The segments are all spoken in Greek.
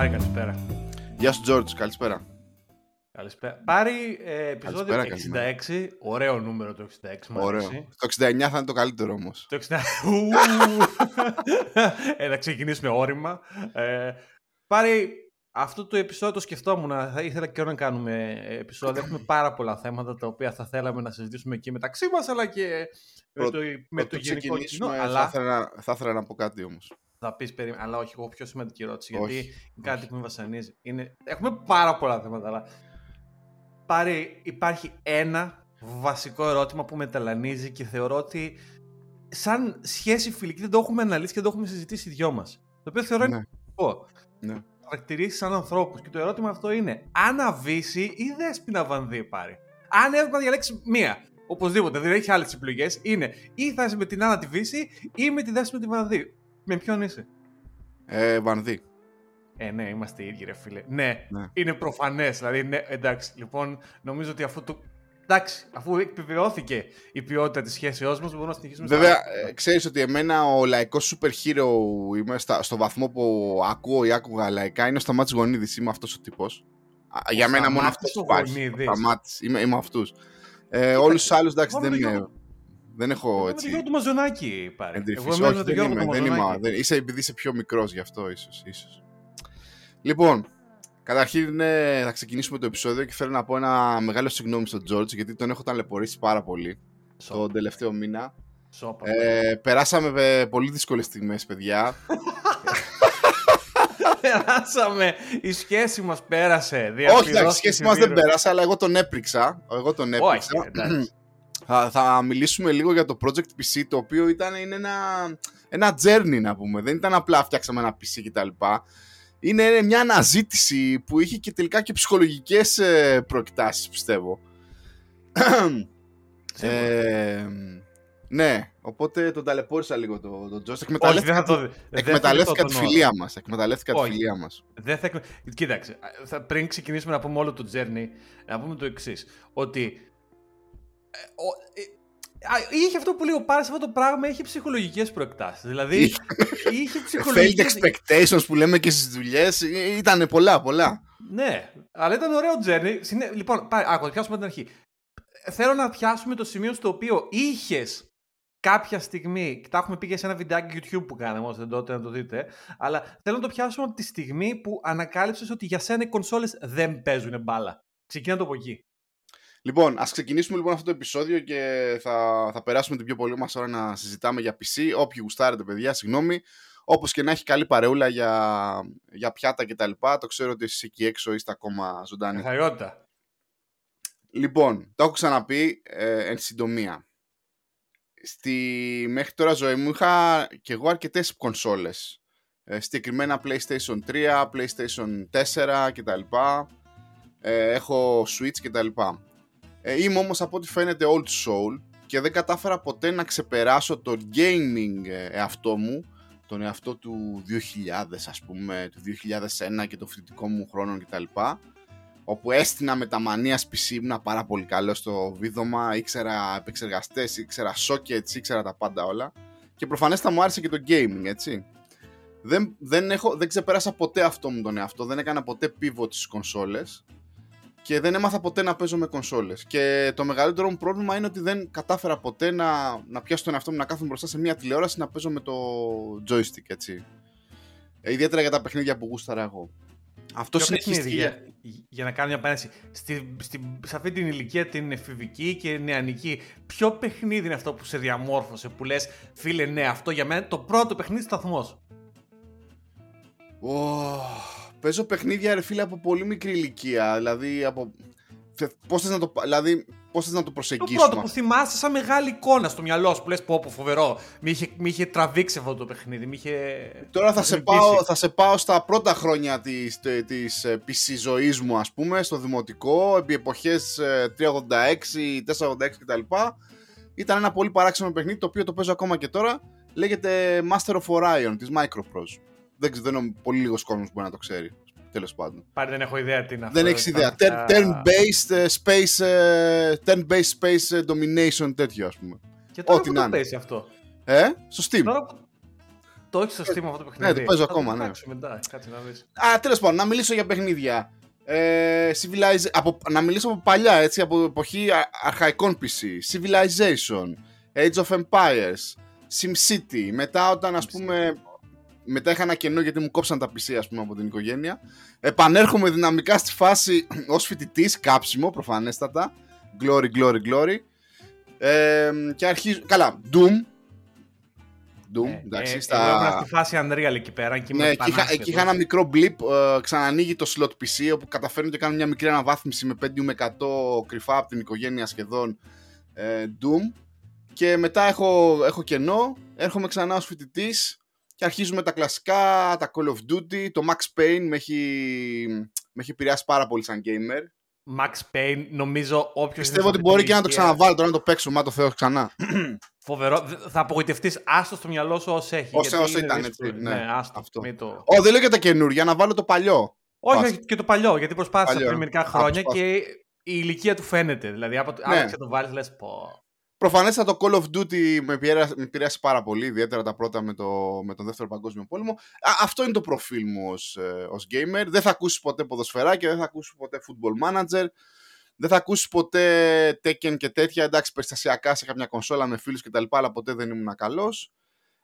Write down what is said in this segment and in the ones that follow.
Πάρη, καλησπέρα. Γεια σου, Τζόρτζ, καλησπέρα. Καλησπέρα. Πάρη, ε, επεισόδιο Καλησπέρα, 66. Ωραίο νούμερο το 66. Μου Ωραίο. αρέσει. Το 69 θα είναι το καλύτερο όμως. Το 60. Ου. ε, να ξεκινήσουμε όρημα. Ε, Πάρη, αυτό το επεισόδιο το σκεφτόμουν. Θα ήθελα και να κάνουμε επεισόδιο. Έχουμε πάρα πολλά θέματα τα οποία θα θέλαμε να συζητήσουμε και μεταξύ μας, αλλά και με το, με το Πρωτού γενικό κοινό. ξεκινήσουμε, θα, Αλλά ήθελα, να- θα ήθελα να πω κάτι όμως. Θα πεις περίμενα. Αλλά όχι, εγώ πιο σημαντική ερώτηση. Γιατί Όχι, είναι κάτι που με βασανίζει. Είναι... Έχουμε πάρα πολλά θέματα, αλλά. Πάρη, υπάρχει ένα βασικό ερώτημα που με ταλανίζει και θεωρώ ότι σαν σχέση φιλική δεν το έχουμε αναλύσει και δεν το έχουμε συζητήσει οι δυο μας. Το οποίο θεωρώ είναι Ναι. σημαντικό. Ναι. Χαρακτηρίσει σαν ανθρώπους. Και το ερώτημα αυτό είναι: Άννα Βύση ή Δέσποινα Βανδύ, πάρει. Αν έπρεπε να διαλέξει μία, οπωσδήποτε, δεν έχει άλλες επιλογές, είναι ή θα είσαι με την Άννα τη Βύση ή με τη Δέσποινα τη Βανδύ. Με ποιον είσαι; Ε, Βανδύ. Ε, ναι, είμαστε οι ίδιοι, ρε φίλε. Ναι, Ναι. είναι προφανές. Δηλαδή, ναι, εντάξει. Λοιπόν, νομίζω ότι αφού το. Εντάξει, αφού επιβεβαιώθηκε η ποιότητα της σχέσεώς μας, μπορούμε να συνεχίσουμε. στα Βέβαια, άλλα. ε, ξέρεις ότι εμένα ο λαϊκός super hero είμαι στα, στο βαθμό που ακούω ή άκουγα λαϊκά είναι ο Σταμάτης Γονίδης. Είμαι αυτός ο τύπος. Α, Για μένα μόνο Σταμάτης αυτός ο υπάρχει. Γονίδης. Ο Σταμάτης. Είμαι, είμαι αυτούς. Ε, όλους τους άλλους εντάξει εγώ με δεν, τον είναι, Γιώργο- δεν έχω Εγώ με τον έτσι Γιώργο του Μαζονάκη πάρει. εντρυφής. Εγώ είμαι Όχι, με τον δεν Γιώργο είμαι, του δεν είμαι. Μαζονάκη. δεν- είσαι επειδή είσαι πιο μικρός γι' αυτό ίσως. ίσως. Λοιπόν, καταρχήν ε, θα ξεκινήσουμε το επεισόδιο και θέλω να πω ένα μεγάλο συγγνώμη στον George γιατί τον έχω ταλαιπωρήσει πάρα πολύ Σόπα, τον τελευταίο μήνα. σόπα. Ε, περάσαμε ε, πολύ δύσκολες στιγμές, παιδιά. Περάσαμε. Η σχέση μας πέρασε. Όχι, Διαφυρώθηκε εντάξει, η σχέση μας δεν βίρου. πέρασε, αλλά εγώ τον έπριξα. Εγώ τον Όχι, έπριξα. εντάξει. Θα, θα μιλήσουμε λίγο για το Project PC, το οποίο ήταν είναι ένα, ένα journey, να πούμε. Δεν ήταν απλά φτιάξαμε ένα PC κτλ. Είναι μια αναζήτηση που είχε και τελικά και ψυχολογικές ε, προεκτάσεις, πιστεύω. ε, ναι, οπότε τον ταλαιπώρησα λίγο τον το Τζος. Όχι, Εκμεταλλεύτηκα, δεν θα το δει. Δεν εκμεταλλεύτηκα θα τη το τον φιλία μας. Εκμεταλλεύτηκα τη Όχι. φιλία μας. Δεν θα... εκμε- Κοίταξε, θα, πριν ξεκινήσουμε να πούμε όλο το journey, να πούμε το εξής. Ότι. Ε, ο- ε, α, είχε αυτό που λέει ο Πάρης, αυτό το πράγμα είχε ψυχολογικές προεκτάσεις. Δηλαδή. είχε Failed ψυχολογικές. expectations που λέμε και στις δουλειές ήταν πολλά, πολλά. Ναι, αλλά ήταν ωραίο journey. Συνέ... Λοιπόν, πάρε, άκου, θα πιάσουμε την αρχή. Ε, Θέλω να πιάσουμε το σημείο στο οποίο είχες κάποια στιγμή. Τα έχουμε πει και σε ένα βιντεάκι YouTube που κάναμε, ώστε τότε να το δείτε. Αλλά θέλω να το πιάσουμε από τη στιγμή που ανακάλυψες ότι για σένα οι κονσόλες δεν παίζουν μπάλα. Ξεκινά το από εκεί. Λοιπόν, ας ξεκινήσουμε λοιπόν αυτό το επεισόδιο και θα, θα περάσουμε την πιο πολύ μας ώρα να συζητάμε για PC. Όποιοι γουστάρετε παιδιά, συγγνώμη. Όπως και να έχει καλή παρεούλα για, για πιάτα και τα λοιπά. Το ξέρω ότι εσείς εκεί έξω είστε ακόμα ζωντανοί. Καθαριότητα. Λοιπόν, το έχω ξαναπεί ε, εν συντομία. Στη μέχρι τώρα ζωή μου είχα και εγώ αρκετές κονσόλες. Ε, συγκεκριμένα PlayStation 3, PlayStation 4 κτλ. Ε, έχω Switch κτλ. Ε, είμαι όμως από ό,τι φαίνεται old soul και δεν κατάφερα ποτέ να ξεπεράσω το gaming ε, εαυτό μου, τον εαυτό του 2000 ας πούμε, του 2001 και το φοιτητικό μου χρόνο κτλ όπου έστεινα με τα μανίας PC, ήμουν πάρα πολύ καλός στο βίδωμα, ήξερα επεξεργαστές, ήξερα sockets, ήξερα τα πάντα όλα και προφανέστα μου άρεσε και το gaming, έτσι. Δεν, δεν, έχω, δεν ξεπέρασα ποτέ αυτό μου τον εαυτό, δεν έκανα ποτέ pivot στις κονσόλες και δεν έμαθα ποτέ να παίζω με κονσόλες. Και το μεγαλύτερο μου πρόβλημα είναι ότι δεν κατάφερα ποτέ να, να πιάσω τον εαυτό μου να κάθομαι μπροστά σε μια τηλεόραση να παίζω με το joystick, έτσι. Ε, ιδιαίτερα για τα παιχνίδια που γούσταρα εγώ. Αυτό Ποιο συνεχίστηκε. παιχνίδι, για, για να κάνω μια επένδυση. Στη, στη, σε αυτή την ηλικία την εφηβική και νεανική, ποιο παιχνίδι είναι αυτό που σε διαμόρφωσε, που λες φίλε ναι αυτό για μένα είναι το πρώτο παιχνίδι σταθμός. Ω, παίζω παιχνίδια ρε φίλε από πολύ μικρή ηλικία. Δηλαδή από. Πώς θες να το, πα- δηλαδή, πώς θες να το Το προσεγγίσουμε; πρώτο που θυμάσαι σαν μεγάλη εικόνα στο μιαλό σου που λες πω πω φοβερό. Μη είχε, μη είχε τραβήξει αυτό το παιχνίδι, μη είχε... Τώρα θα σε, ελπίσει. πάω, θα σε πάω στα πρώτα χρόνια της, τε- της ε, PC ζωής μου ας πούμε, στο δημοτικό, επί εποχές ε, 386, 486 κτλ. Ήταν ένα πολύ παράξενο παιχνίδι το οποίο το παίζω ακόμα και τώρα. Λέγεται Master of Orion της Microprose. Δεν ξέρω, δεν είναι πολύ λίγος κόσμος που μπορεί να το ξέρει. Τέλος πάντων. Πάλι δεν έχω ιδέα τι είναι αυτό. Δεν έχεις Ήταν ιδέα. αυτά- Turn- Turn-based ε, space, ε, turn-based space ε, domination τέτοιο ας πούμε. Και τώρα ό,τι που να το είναι. πέσει αυτό. Ε, στο Steam. Τώρα... που- Το έχεις στο Steam αυτό το παιχνίδι. Ναι, το παίζω ακόμα, ναι. Μετά, κάτσε να δεις. Α, τέλος πάντων, να μιλήσω για παιχνίδια. Ε, Civilize... από... Να μιλήσω από παλιά, έτσι, από εποχή α- αρχαϊκών PC. Civilization, Age of Empires, SimCity. Μετά όταν, ας πούμε, μετά είχα ένα κενό γιατί μου κόψαν τα PC, ας πούμε, από την οικογένεια. Επανέρχομαι δυναμικά στη φάση ως φοιτητής, κάψιμο, προφανέστατα. Glory, glory, glory. Ε, και αρχίζω... Καλά, Doom. Doom, Ε, εντάξει, ε, στα... Εγώ ήμουν στη φάση Unreal εκεί πέρα και ήμουν Ναι, εκεί είχα, πανάσχετος. εκεί είχα ένα μικρό blip. Ε, ξανανοίγει το slot PC όπου καταφέρνω και κάνω μια μικρή αναβάθμιση με 5 με 100 κρυφά από την οικογένεια σχεδόν ε, Doom. Και μετά έχω, έχω κενό. Έρχομαι ξανά ως φοιτητής και αρχίζουμε τα κλασικά, τα Call of Duty. Το Max Payne με έχει, με έχει επηρεάσει πάρα πολύ σαν gamer. Max Payne, νομίζω όποιος. Πιστεύω ότι μπορεί και να το ξαναβάλω τώρα να το παίξω, μα το θέλω ξανά. Φοβερό. Δε- Θα απογοητευτείς. Άστο στο μυαλό σου όσο έχει. Όσο- γιατί όσο είναι ήταν, δύσκολο. έτσι, ναι, άστο. αυτό. Μην το... Ω, δεν λέω για τα καινούργια, να βάλω το παλιό. Όχι, Πας. όχι, και το παλιό. Γιατί προσπάθησα Παλιό. πριν μερικά Α, χρόνια προσπάθησα. και η ηλικία του φαίνεται. Δηλαδή, από το, Ναι. άμα το βάλεις, λες πω. Προφανέστατα το Call of Duty με επηρέασε, με επηρέασε πάρα πολύ, ιδιαίτερα τα πρώτα με, το, με τον δεύτερο παγκόσμιο πόλεμο. Α, αυτό είναι το προφίλ μου ως, ε, ως gamer. Δεν θα ακούσεις ποτέ ποδοσφαιράκια, δεν θα ακούσεις ποτέ football manager, δεν θα ακούσεις ποτέ Tekken και τέτοια. Εντάξει, περιστασιακά σε κάποια κονσόλα με φίλους κτλ. Αλλά ποτέ δεν ήμουν καλός.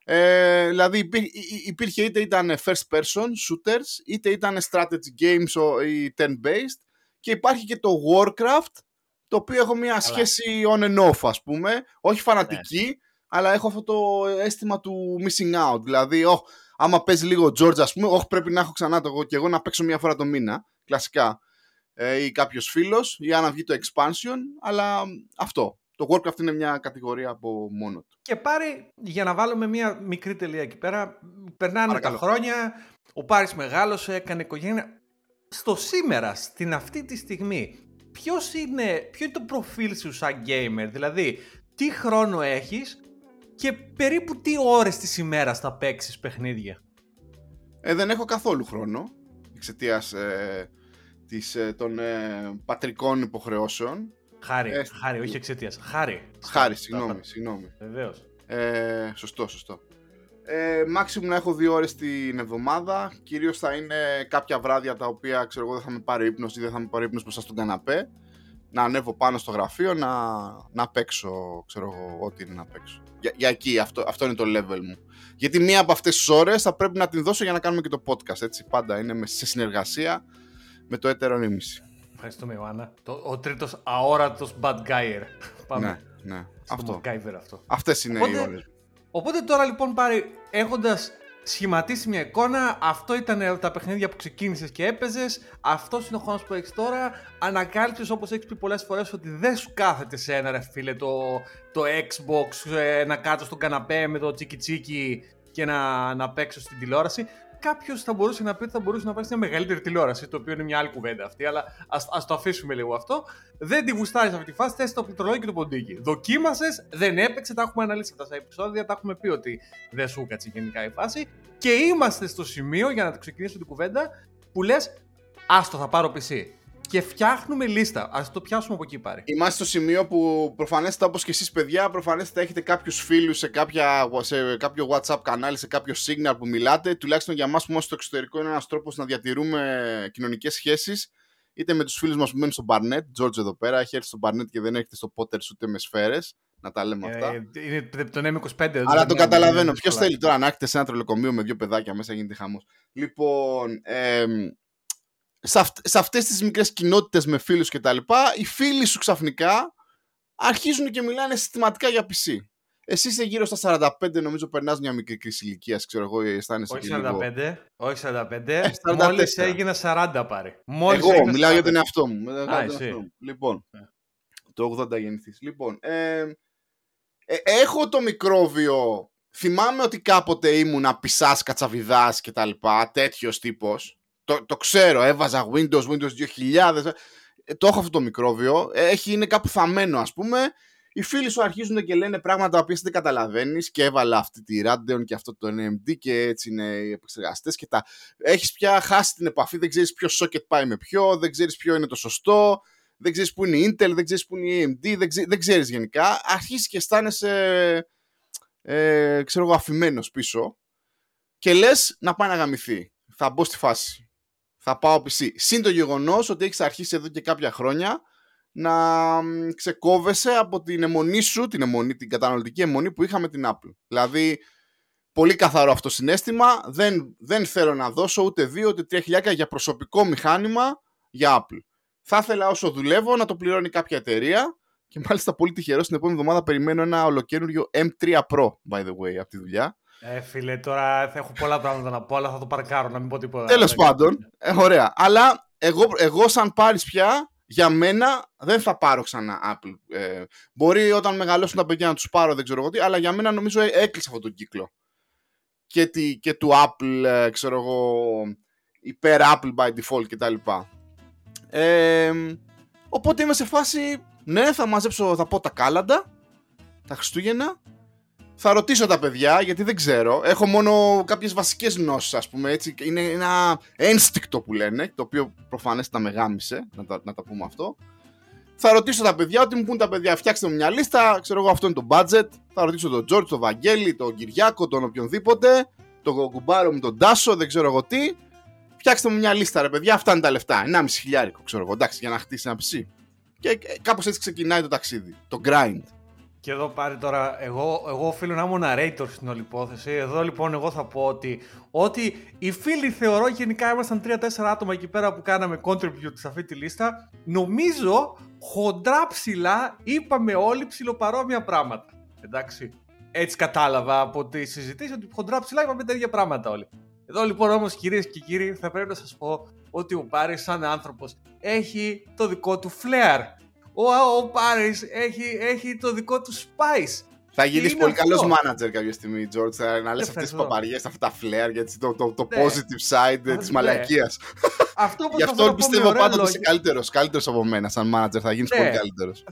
Ε, δηλαδή υπήρ, υ- υ- υπήρχε είτε ήταν first person shooters, είτε ήταν strategy games ο- ή turn-based και υπάρχει και το Warcraft το οποίο έχω μια σχέση on and off ας πούμε, όχι φανατική αλλά έχω αυτό το αίσθημα του missing out. Δηλαδή oh, άμα παίζει λίγο George ας πούμε όχι πρέπει να έχω ξανά το εγώ και εγώ να παίξω μια φορά το μήνα κλασικά. Ε, ή κάποιος φίλος ή αν βγει το expansion αλλά αυτό. Το Warcraft είναι μια κατηγορία από μόνο του. Και πάρει, για να βάλουμε μια μικρή τελεία εκεί πέρα, περνάνε Παρακαλώ. τα χρόνια, ο Πάρης μεγάλωσε, έκανε οικογένεια. Στο σήμερα, στην αυτή τη στιγμή, ποιος είναι, ποιο είναι το προφίλ σου σαν gamer, δηλαδή τι χρόνο έχεις και περίπου τι ώρες της ημέρας θα παίξεις παιχνίδια; Ε, δεν έχω καθόλου χρόνο εξαιτίας ε, της, ε, των ε, πατρικών υποχρεώσεων. Χάρη, Ε, χάρη, όχι εξαιτίας. Χάρη. Χάρη, συγγνώμη, συγγνώμη. Βεβαίως. Ε, σωστό, σωστό. Ε, maximum να έχω δύο ώρες την εβδομάδα. Κυρίως θα είναι κάποια βράδια τα οποία ξέρω εγώ δεν θα με πάρει ύπνος ή δεν θα με πάρει ύπνος μπροστά στον καναπέ. Να ανέβω πάνω στο γραφείο να, να παίξω, ξέρω εγώ, ό,τι είναι να παίξω. Για, για εκεί, αυτό, αυτό είναι το level μου. Γιατί μία από αυτές τις ώρες θα πρέπει να την δώσω για να κάνουμε και το podcast, έτσι. Πάντα είναι με- σε συνεργασία με το έτερο ήμιση. Ευχαριστούμε, Ιωάννα. Το, ο τρίτος αόρατος bad guyer. Πάμε. Ναι, ναι. Στο Αυτό. MacGyver αυτό. Αυτές είναι Οπότε- οι ώρες. Οπότε τώρα λοιπόν πάρει έχοντας σχηματίσει μια εικόνα, αυτό ήταν τα παιχνίδια που ξεκίνησες και έπαιζες, αυτός είναι ο χρόνος που έχεις τώρα. Ανακάλυψες όπως έχεις πει πολλές φορές ότι δεν σου κάθεται σε ένα ρε φίλε το, το Xbox ε, να κάτω στον καναπέ με το τσίκι τσίκι και να, να παίξω στην τηλεόραση. Κάποιος θα μπορούσε να πει ότι θα μπορούσε να πάρει μια μεγαλύτερη τηλεόραση, το οποίο είναι μια άλλη κουβέντα αυτή, αλλά ας το αφήσουμε λίγο αυτό. Δεν τη γουστάρεις αυτή τη φάση, θες το πληκτρολόγιο και το ποντίκι. Δοκίμασες, δεν έπαιξε, τα έχουμε αναλύσει αυτά στα επεισόδια, τα έχουμε πει ότι δεν σου κάτσε γενικά η φάση. Και είμαστε στο σημείο, για να το ξεκινήσω την κουβέντα, που λες, Άστο, θα πάρω PC. Και φτιάχνουμε λίστα. Α το πιάσουμε από εκεί πάρει. Είμαστε στο σημείο που προφανέστατα όπως και εσείς παιδιά, προφανέστατα έχετε κάποιους φίλους σε, κάποια, σε κάποιο WhatsApp κανάλι, σε κάποιο signal που μιλάτε. Τουλάχιστον για μας που είμαστε στο εξωτερικό είναι ένας τρόπος να διατηρούμε κοινωνικές σχέσεις. Είτε με τους φίλους μας που μένουν στο Barnet, George εδώ πέρα, έχει έρθει στο Barnet και δεν έρχεται στο Potter ούτε με σφαίρες. Να τα λέμε αυτά. Ε, είναι τον M25. δεν Αλλά το είναι- καταλαβαίνω. είναι Ποιος δύσκολα. θέλει τώρα να έρχεται σε ένα τρολοκομείο με δύο παιδάκια μέσα, γίνεται χαμός. Λοιπόν, εμ, σε, αυ- σε αυτές τις μικρές κοινότητες με φίλους κτλ., οι φίλοι σου ξαφνικά αρχίζουν και μιλάνε συστηματικά για PC. Εσύ είσαι γύρω στα 45, νομίζω περνάς μια μικρή κρίση ηλικίας, ξέρω εγώ, ή αισθάνεσαι Όχι και λίγο. 45, όχι 45. Ε, 44. Μόλις έγινα 40 πάρει. Μόλις Εγώ έγινα μιλάω για 40. τον εαυτό μου. Μιλάω για Α, τον εσύ. εαυτό μου. Λοιπόν, Ε. το 80 γεννηθείς. Λοιπόν, ε, ε, έχω το μικρόβιο. Θυμάμαι ότι κάποτε ήμουν πισάς, κατσαβιδάς και τα λοιπά, τέτοιος τύπος. Το, το ξέρω, έβαζα Windows, Windows 2000. Ε, το έχω αυτό το μικρόβιο. Ε, Έχει, είναι κάπου θαμμένο, ας πούμε. Οι φίλοι σου αρχίζουν και λένε πράγματα τα οποία εσύ δεν καταλαβαίνεις και έβαλα αυτή τη Radeon και αυτό το NMD και έτσι είναι οι επεξεργαστές και τα. Έχεις πια χάσει την επαφή, δεν ξέρεις ποιο socket πάει με ποιο, δεν ξέρεις ποιο είναι το σωστό, δεν ξέρεις που είναι η Intel, δεν ξέρεις που είναι η AMD, δεν, ξέ, δεν ξέρεις γενικά. Αρχίζεις και αισθάνεσαι, ε, ξέρω εγώ, αφημένος πίσω. και λες να πάει να γαμηθεί. Θα μπω στη φάση. Θα πάω PC. Συν το γεγονός ότι έχεις αρχίσει εδώ και κάποια χρόνια να ξεκόβεσαι από την αιμονή σου, την, αιμονή, την καταναλωτική αιμονή που είχαμε την Apple. Δηλαδή, πολύ καθαρό αυτό συνέστημα. Δεν, δεν θέλω να δώσω ούτε δύο ούτε τρία χιλιάκια για προσωπικό μηχάνημα για Apple. Θα ήθελα όσο δουλεύω να το πληρώνει κάποια εταιρεία και μάλιστα πολύ τυχερό την επόμενη εβδομάδα περιμένω ένα ολοκένουργιο M3 Pro, by the way, από τη δουλειά. Ε, φίλε, τώρα θα έχω πολλά πράγματα να πω, αλλά θα το παρκάρω, να μην πω τίποτα. Τέλος πάντων, ε, ωραία. Αλλά εγώ, εγώ σαν πάρεις πια, για μένα δεν θα πάρω ξανά Apple. Ε, μπορεί όταν μεγαλώσουν τα παιδιά να τους πάρω, δεν ξέρω εγώ τι, αλλά για μένα νομίζω έκλεισε αυτόν τον κύκλο. Και, τη, και του Apple, ε, ξέρω εγώ, υπέρ Apple by default κτλ. Ε, οπότε είμαι σε φάση, ναι, θα μαζέψω, θα πω τα κάλαντα, τα Χριστούγεννα. Θα ρωτήσω τα παιδιά, γιατί δεν ξέρω. Έχω μόνο κάποιες βασικές γνώσεις, ας πούμε, έτσι. Είναι ένα ένστικτο που λένε, το οποίο προφανές τα μεγάμισε, να τα, να τα πούμε αυτό. Θα ρωτήσω τα παιδιά, ότι μου πούν τα παιδιά, φτιάξτε μου μια λίστα, ξέρω εγώ αυτό είναι το budget. Θα ρωτήσω τον Τζόρτ, τον Βαγγέλη, τον Κυριάκο, τον οποιονδήποτε, τον κουμπάρο μου, τον Τάσο, δεν ξέρω εγώ τι. Φτιάξτε μου μια λίστα, ρε παιδιά, αυτά είναι τα λεφτά. 1,5 χιλιάρικο, ξέρω εγώ, εντάξει, για να χτίσει ένα ψή. Και κάπως έτσι ξεκινάει το ταξίδι. Το grind. Και εδώ πάρει τώρα, εγώ, εγώ οφείλω να ήμουν narrator στην όλη υπόθεση. Εδώ λοιπόν εγώ θα πω ότι, ότι οι φίλοι θεωρώ γενικά ήμασταν 3-4 άτομα εκεί πέρα που κάναμε contribute σε αυτή τη λίστα. Νομίζω χοντρά ψηλά είπαμε όλοι ψηλοπαρόμοια πράγματα. Εντάξει. Έτσι κατάλαβα από τη συζήτηση ότι χοντρά ψηλά είπαμε τέτοια πράγματα όλοι. Εδώ λοιπόν όμως κυρίες και κύριοι θα πρέπει να σας πω ότι ο Πάρης σαν άνθρωπος έχει το δικό του flair. Ο, ο Πάρης έχει, έχει το δικό του spice. Θα γίνεις πολύ καλός manager κάποια στιγμή, George. Να λες αυτές τις παπαριές, αυτά τα flair, γιατί το, το, το ναι. positive side ναι. τη μαλακίας. Αυτό Γι' αυτό πιστεύω πάντα ότι είσαι καλύτερος. Καλύτερος από μένα, σαν manager. Θα γίνεις ναι. πολύ καλύτερος.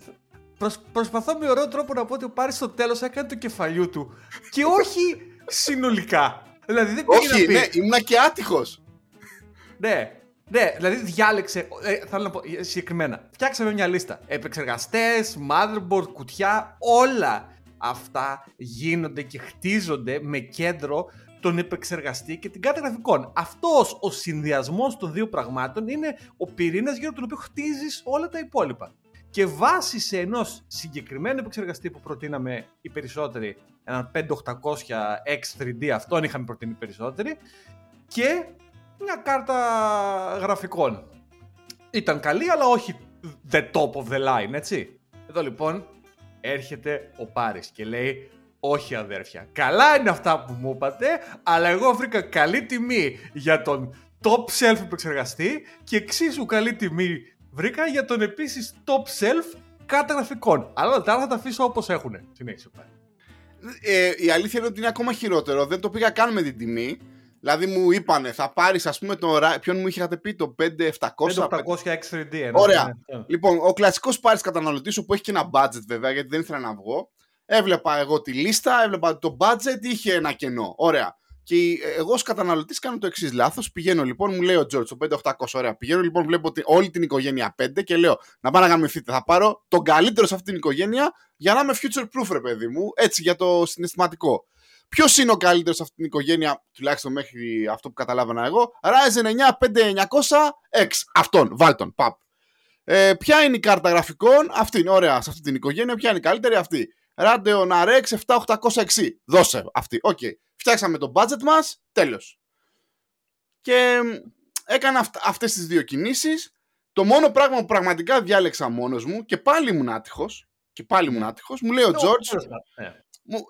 Προσ, προσπαθώ με ωραίο τρόπο να πω ότι ο Πάρη στο τέλος έκανε το κεφαλιού του. Και όχι συνολικά. Δηλαδή δεν πήγε Όχι, να πει... ναι, ήμουν και άτυχος. ναι, ναι, δηλαδή διάλεξε. Ε, θέλω να πω ε, συγκεκριμένα. Φτιάξαμε μια λίστα. Επεξεργαστές, motherboard, κουτιά, όλα αυτά γίνονται και χτίζονται με κέντρο τον επεξεργαστή και την κάρτα γραφικών. Αυτός ο συνδυασμός των δύο πραγμάτων είναι ο πυρήνας γύρω τον οποίο χτίζεις όλα τα υπόλοιπα. Και βάσει σε ενός συγκεκριμένου επεξεργαστή που προτείναμε οι περισσότεροι, έναν 5800 X3D, αυτόν είχαμε προτείνει οι περισσότεροι, και μια κάρτα γραφικών. Ήταν καλή, αλλά όχι the top of the line, έτσι. Εδώ λοιπόν έρχεται ο Πάρης και λέει όχι αδέρφια, καλά είναι αυτά που μου είπατε, αλλά εγώ βρήκα καλή τιμή για τον top shelf επεξεργαστή και εξίσου καλή τιμή βρήκα για τον επίσης top shelf κάρτα γραφικών. Αλλά τα θα τα αφήσω όπως έχουν. Συνέχισε πάλι. Ε, η αλήθεια είναι ότι είναι ακόμα χειρότερο. Δεν το πήγα καν με την τιμή. Δηλαδή μου είπανε, θα πάρεις, ας πούμε, το. Ποιον μου είχατε πει, το 5700. 5800 X3D. Ωραία. Ναι. Λοιπόν, ο κλασικός πάρει καταναλωτής, που έχει και ένα budget βέβαια, γιατί δεν ήθελα να βγω. Έβλεπα εγώ τη λίστα, έβλεπα ότι το budget είχε ένα κενό. Ωραία. Και εγώ ως καταναλωτής κάνω το εξής λάθος. Πηγαίνω λοιπόν, μου λέει ο Τζόρτ, το 5800, ωραία. Πηγαίνω λοιπόν, βλέπω ότι όλη την οικογένεια 5 και λέω να πάω να γαμηθείτε. Θα πάρω τον καλύτερο σε αυτή την οικογένεια για να είμαι future proof, ρε παιδί μου. Έτσι για το συναισθηματικό. Ποιος είναι ο καλύτερος σε αυτή την οικογένεια, τουλάχιστον μέχρι αυτό που καταλάβανα εγώ; Ryzen 9 5900X. Αυτόν, βάλτον, παπ. Ε, ποια είναι η κάρτα γραφικών, αυτή είναι ωραία σε αυτή την οικογένεια. Ποια είναι η καλύτερη, αυτή. Radeon RX 7806. Δώσε αυτή. OK. Okay. Φτιάξαμε το budget μας. Τέλος. Και έκανα αυ- αυτές τις δύο κινήσεις. Το μόνο πράγμα που πραγματικά διάλεξα μόνος μου και πάλι ήμουν άτυχος και πάλι ήμουν άτυχος, μου λέει ο George,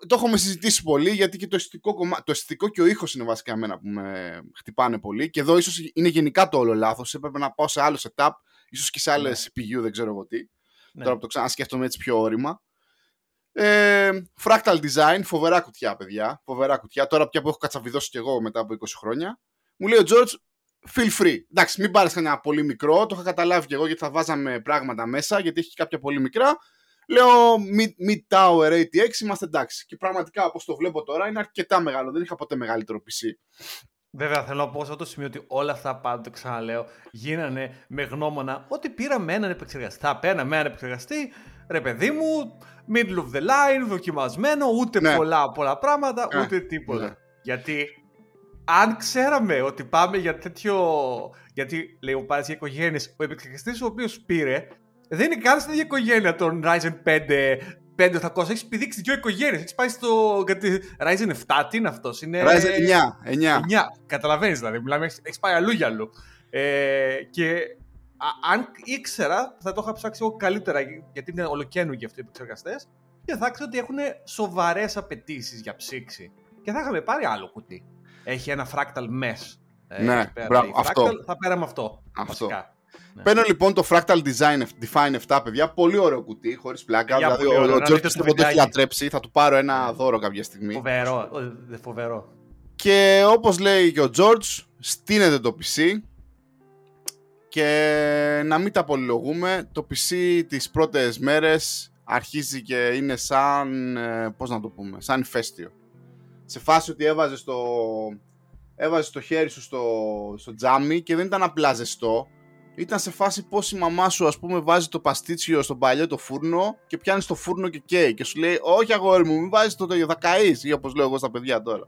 το έχουμε συζητήσει πολύ γιατί και το αισθητικό, κομμά... το αισθητικό και ο ήχος είναι βασικά εμένα που με χτυπάνε πολύ και εδώ ίσως είναι γενικά το όλο λάθος, έπρεπε να πάω σε άλλο setup, ίσως και σε άλλες ναι. CPU, δεν ξέρω εγώ τι. Ναι. Τώρα που το ξανασκέφτομαι έτσι πιο όρημα. Ε, fractal design, φοβερά κουτιά, παιδιά. Φοβερά κουτιά. Τώρα πια που έχω κατσαβιδώσει κι εγώ μετά από 20 χρόνια. Μου λέει ο George, feel free. Εντάξει, μην πάρεις κανένα πολύ μικρό. Το είχα καταλάβει κι εγώ γιατί θα βάζαμε πράγματα μέσα, γιατί έχει κάποια πολύ μικρά. Λέω mid, mid Tower 86 είμαστε εντάξει. Και πραγματικά όπως το βλέπω τώρα είναι αρκετά μεγάλο. Δεν είχα ποτέ μεγαλύτερο PC. Βέβαια, θέλω να πω σε αυτό το σημείο ότι όλα αυτά πάντοτε ξαναλέω γίνανε με γνώμονα ότι πήραμε έναν επεξεργαστή. Θα παίρναμε έναν επεξεργαστή, ρε παιδί μου, middle of the line, δοκιμασμένο, ούτε ναι. πολλά, πολλά πράγματα, ναι. ούτε τίποτα. Ναι. Γιατί αν ξέραμε ότι πάμε για τέτοιο. Γιατί λέει ο Πάρη για οικογένειε, ο επεξεργαστής ο οποίος πήρε δεν είναι καν στην ίδια οικογένεια των Ryzen 5 5800. Έχεις πηδήξει δύο οικογένειες. Έχεις πάει στο. Γιατί Ryzen 7, τι είναι αυτός; Είναι... Ryzen 9. 9. 9. Καταλαβαίνεις δηλαδή. Μιλάμε, έχεις πάει αλλού για αλλού. Ε, και α, αν ήξερα, θα το είχα ψάξει εγώ καλύτερα, γιατί είναι ολοκένουργοι αυτοί οι επεξεργαστές, και θα ήξερα ότι έχουν σοβαρές απαιτήσεις για ψήξη. Και θα είχαμε πάρει άλλο κουτί. Έχει ένα fractal mesh. Ε, ναι, πέρα, μπράβο, αυτό. Θα πέραμε αυτό. Αυτό. Ναι. Παίρνω λοιπόν το Fractal Design Define 7, παιδιά. Πολύ ωραίο κουτί, χωρίς πλάκα. Για δηλαδή, ο Τζόρτ πιστεύω το έχει λατρέψει. Θα του πάρω ένα δώρο κάποια στιγμή. Φοβερό. φοβερό. Και όπως λέει και ο George, στείνεται το PC. Και να μην τα πολυλογούμε, το PC τις πρώτες μέρες αρχίζει και είναι σαν, ε, πώς να το πούμε, σαν ηφαίστειο. Σε φάση ότι έβαζε το, έβαζε το χέρι σου στο, στο τζάμι και δεν ήταν απλά ζεστό, ήταν σε φάση πώς η μαμά σου, ας πούμε, βάζει το παστίτσιο στον παλιό το φούρνο και πιάνεις το φούρνο και καίει. Και σου λέει, Όχι, αγόρι μου, μην βάζεις το τέτοιο, θα καείς. Ή όπως λέω εγώ στα παιδιά τώρα.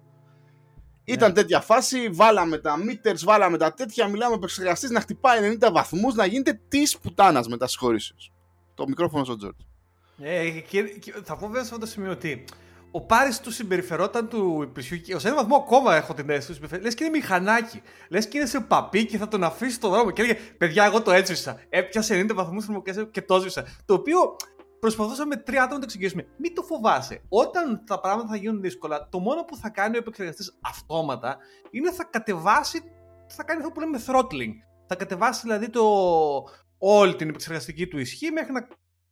Ήταν ναι. τέτοια φάση, βάλαμε τα meters, βάλαμε τα τέτοια, μιλάμε επεξεργαστής να χτυπάει 90 βαθμούς, να γίνεται της πουτάνας με τα συγχωρήσεις. Το μικρόφωνο στον Τζόρτ. Ε, και, και, θα πω βέβαια σε αυτό το σημείο ότι ο Πάρης του συμπεριφερόταν του υπηρεσιού και ω ένα βαθμό ακόμα έχω την αίσθηση. Λες και είναι μηχανάκι. Λες και είναι σε παπί και θα τον αφήσει στον δρόμο. Και έλεγε Παιδιά, εγώ το έτσισα. Έπιασε 90 βαθμούς θερμοκρασία και το έσβησα. Το οποίο προσπαθούσαμε με τρία άτομα να το εξηγήσουμε. Μην το φοβάσαι. Όταν τα πράγματα θα γίνουν δύσκολα, το μόνο που θα κάνει ο επεξεργαστής αυτόματα είναι θα κατεβάσει. Θα κάνει αυτό που λέμε throttling. Θα κατεβάσει δηλαδή το, όλη την επεξεργαστική του ισχύ μέχρι να,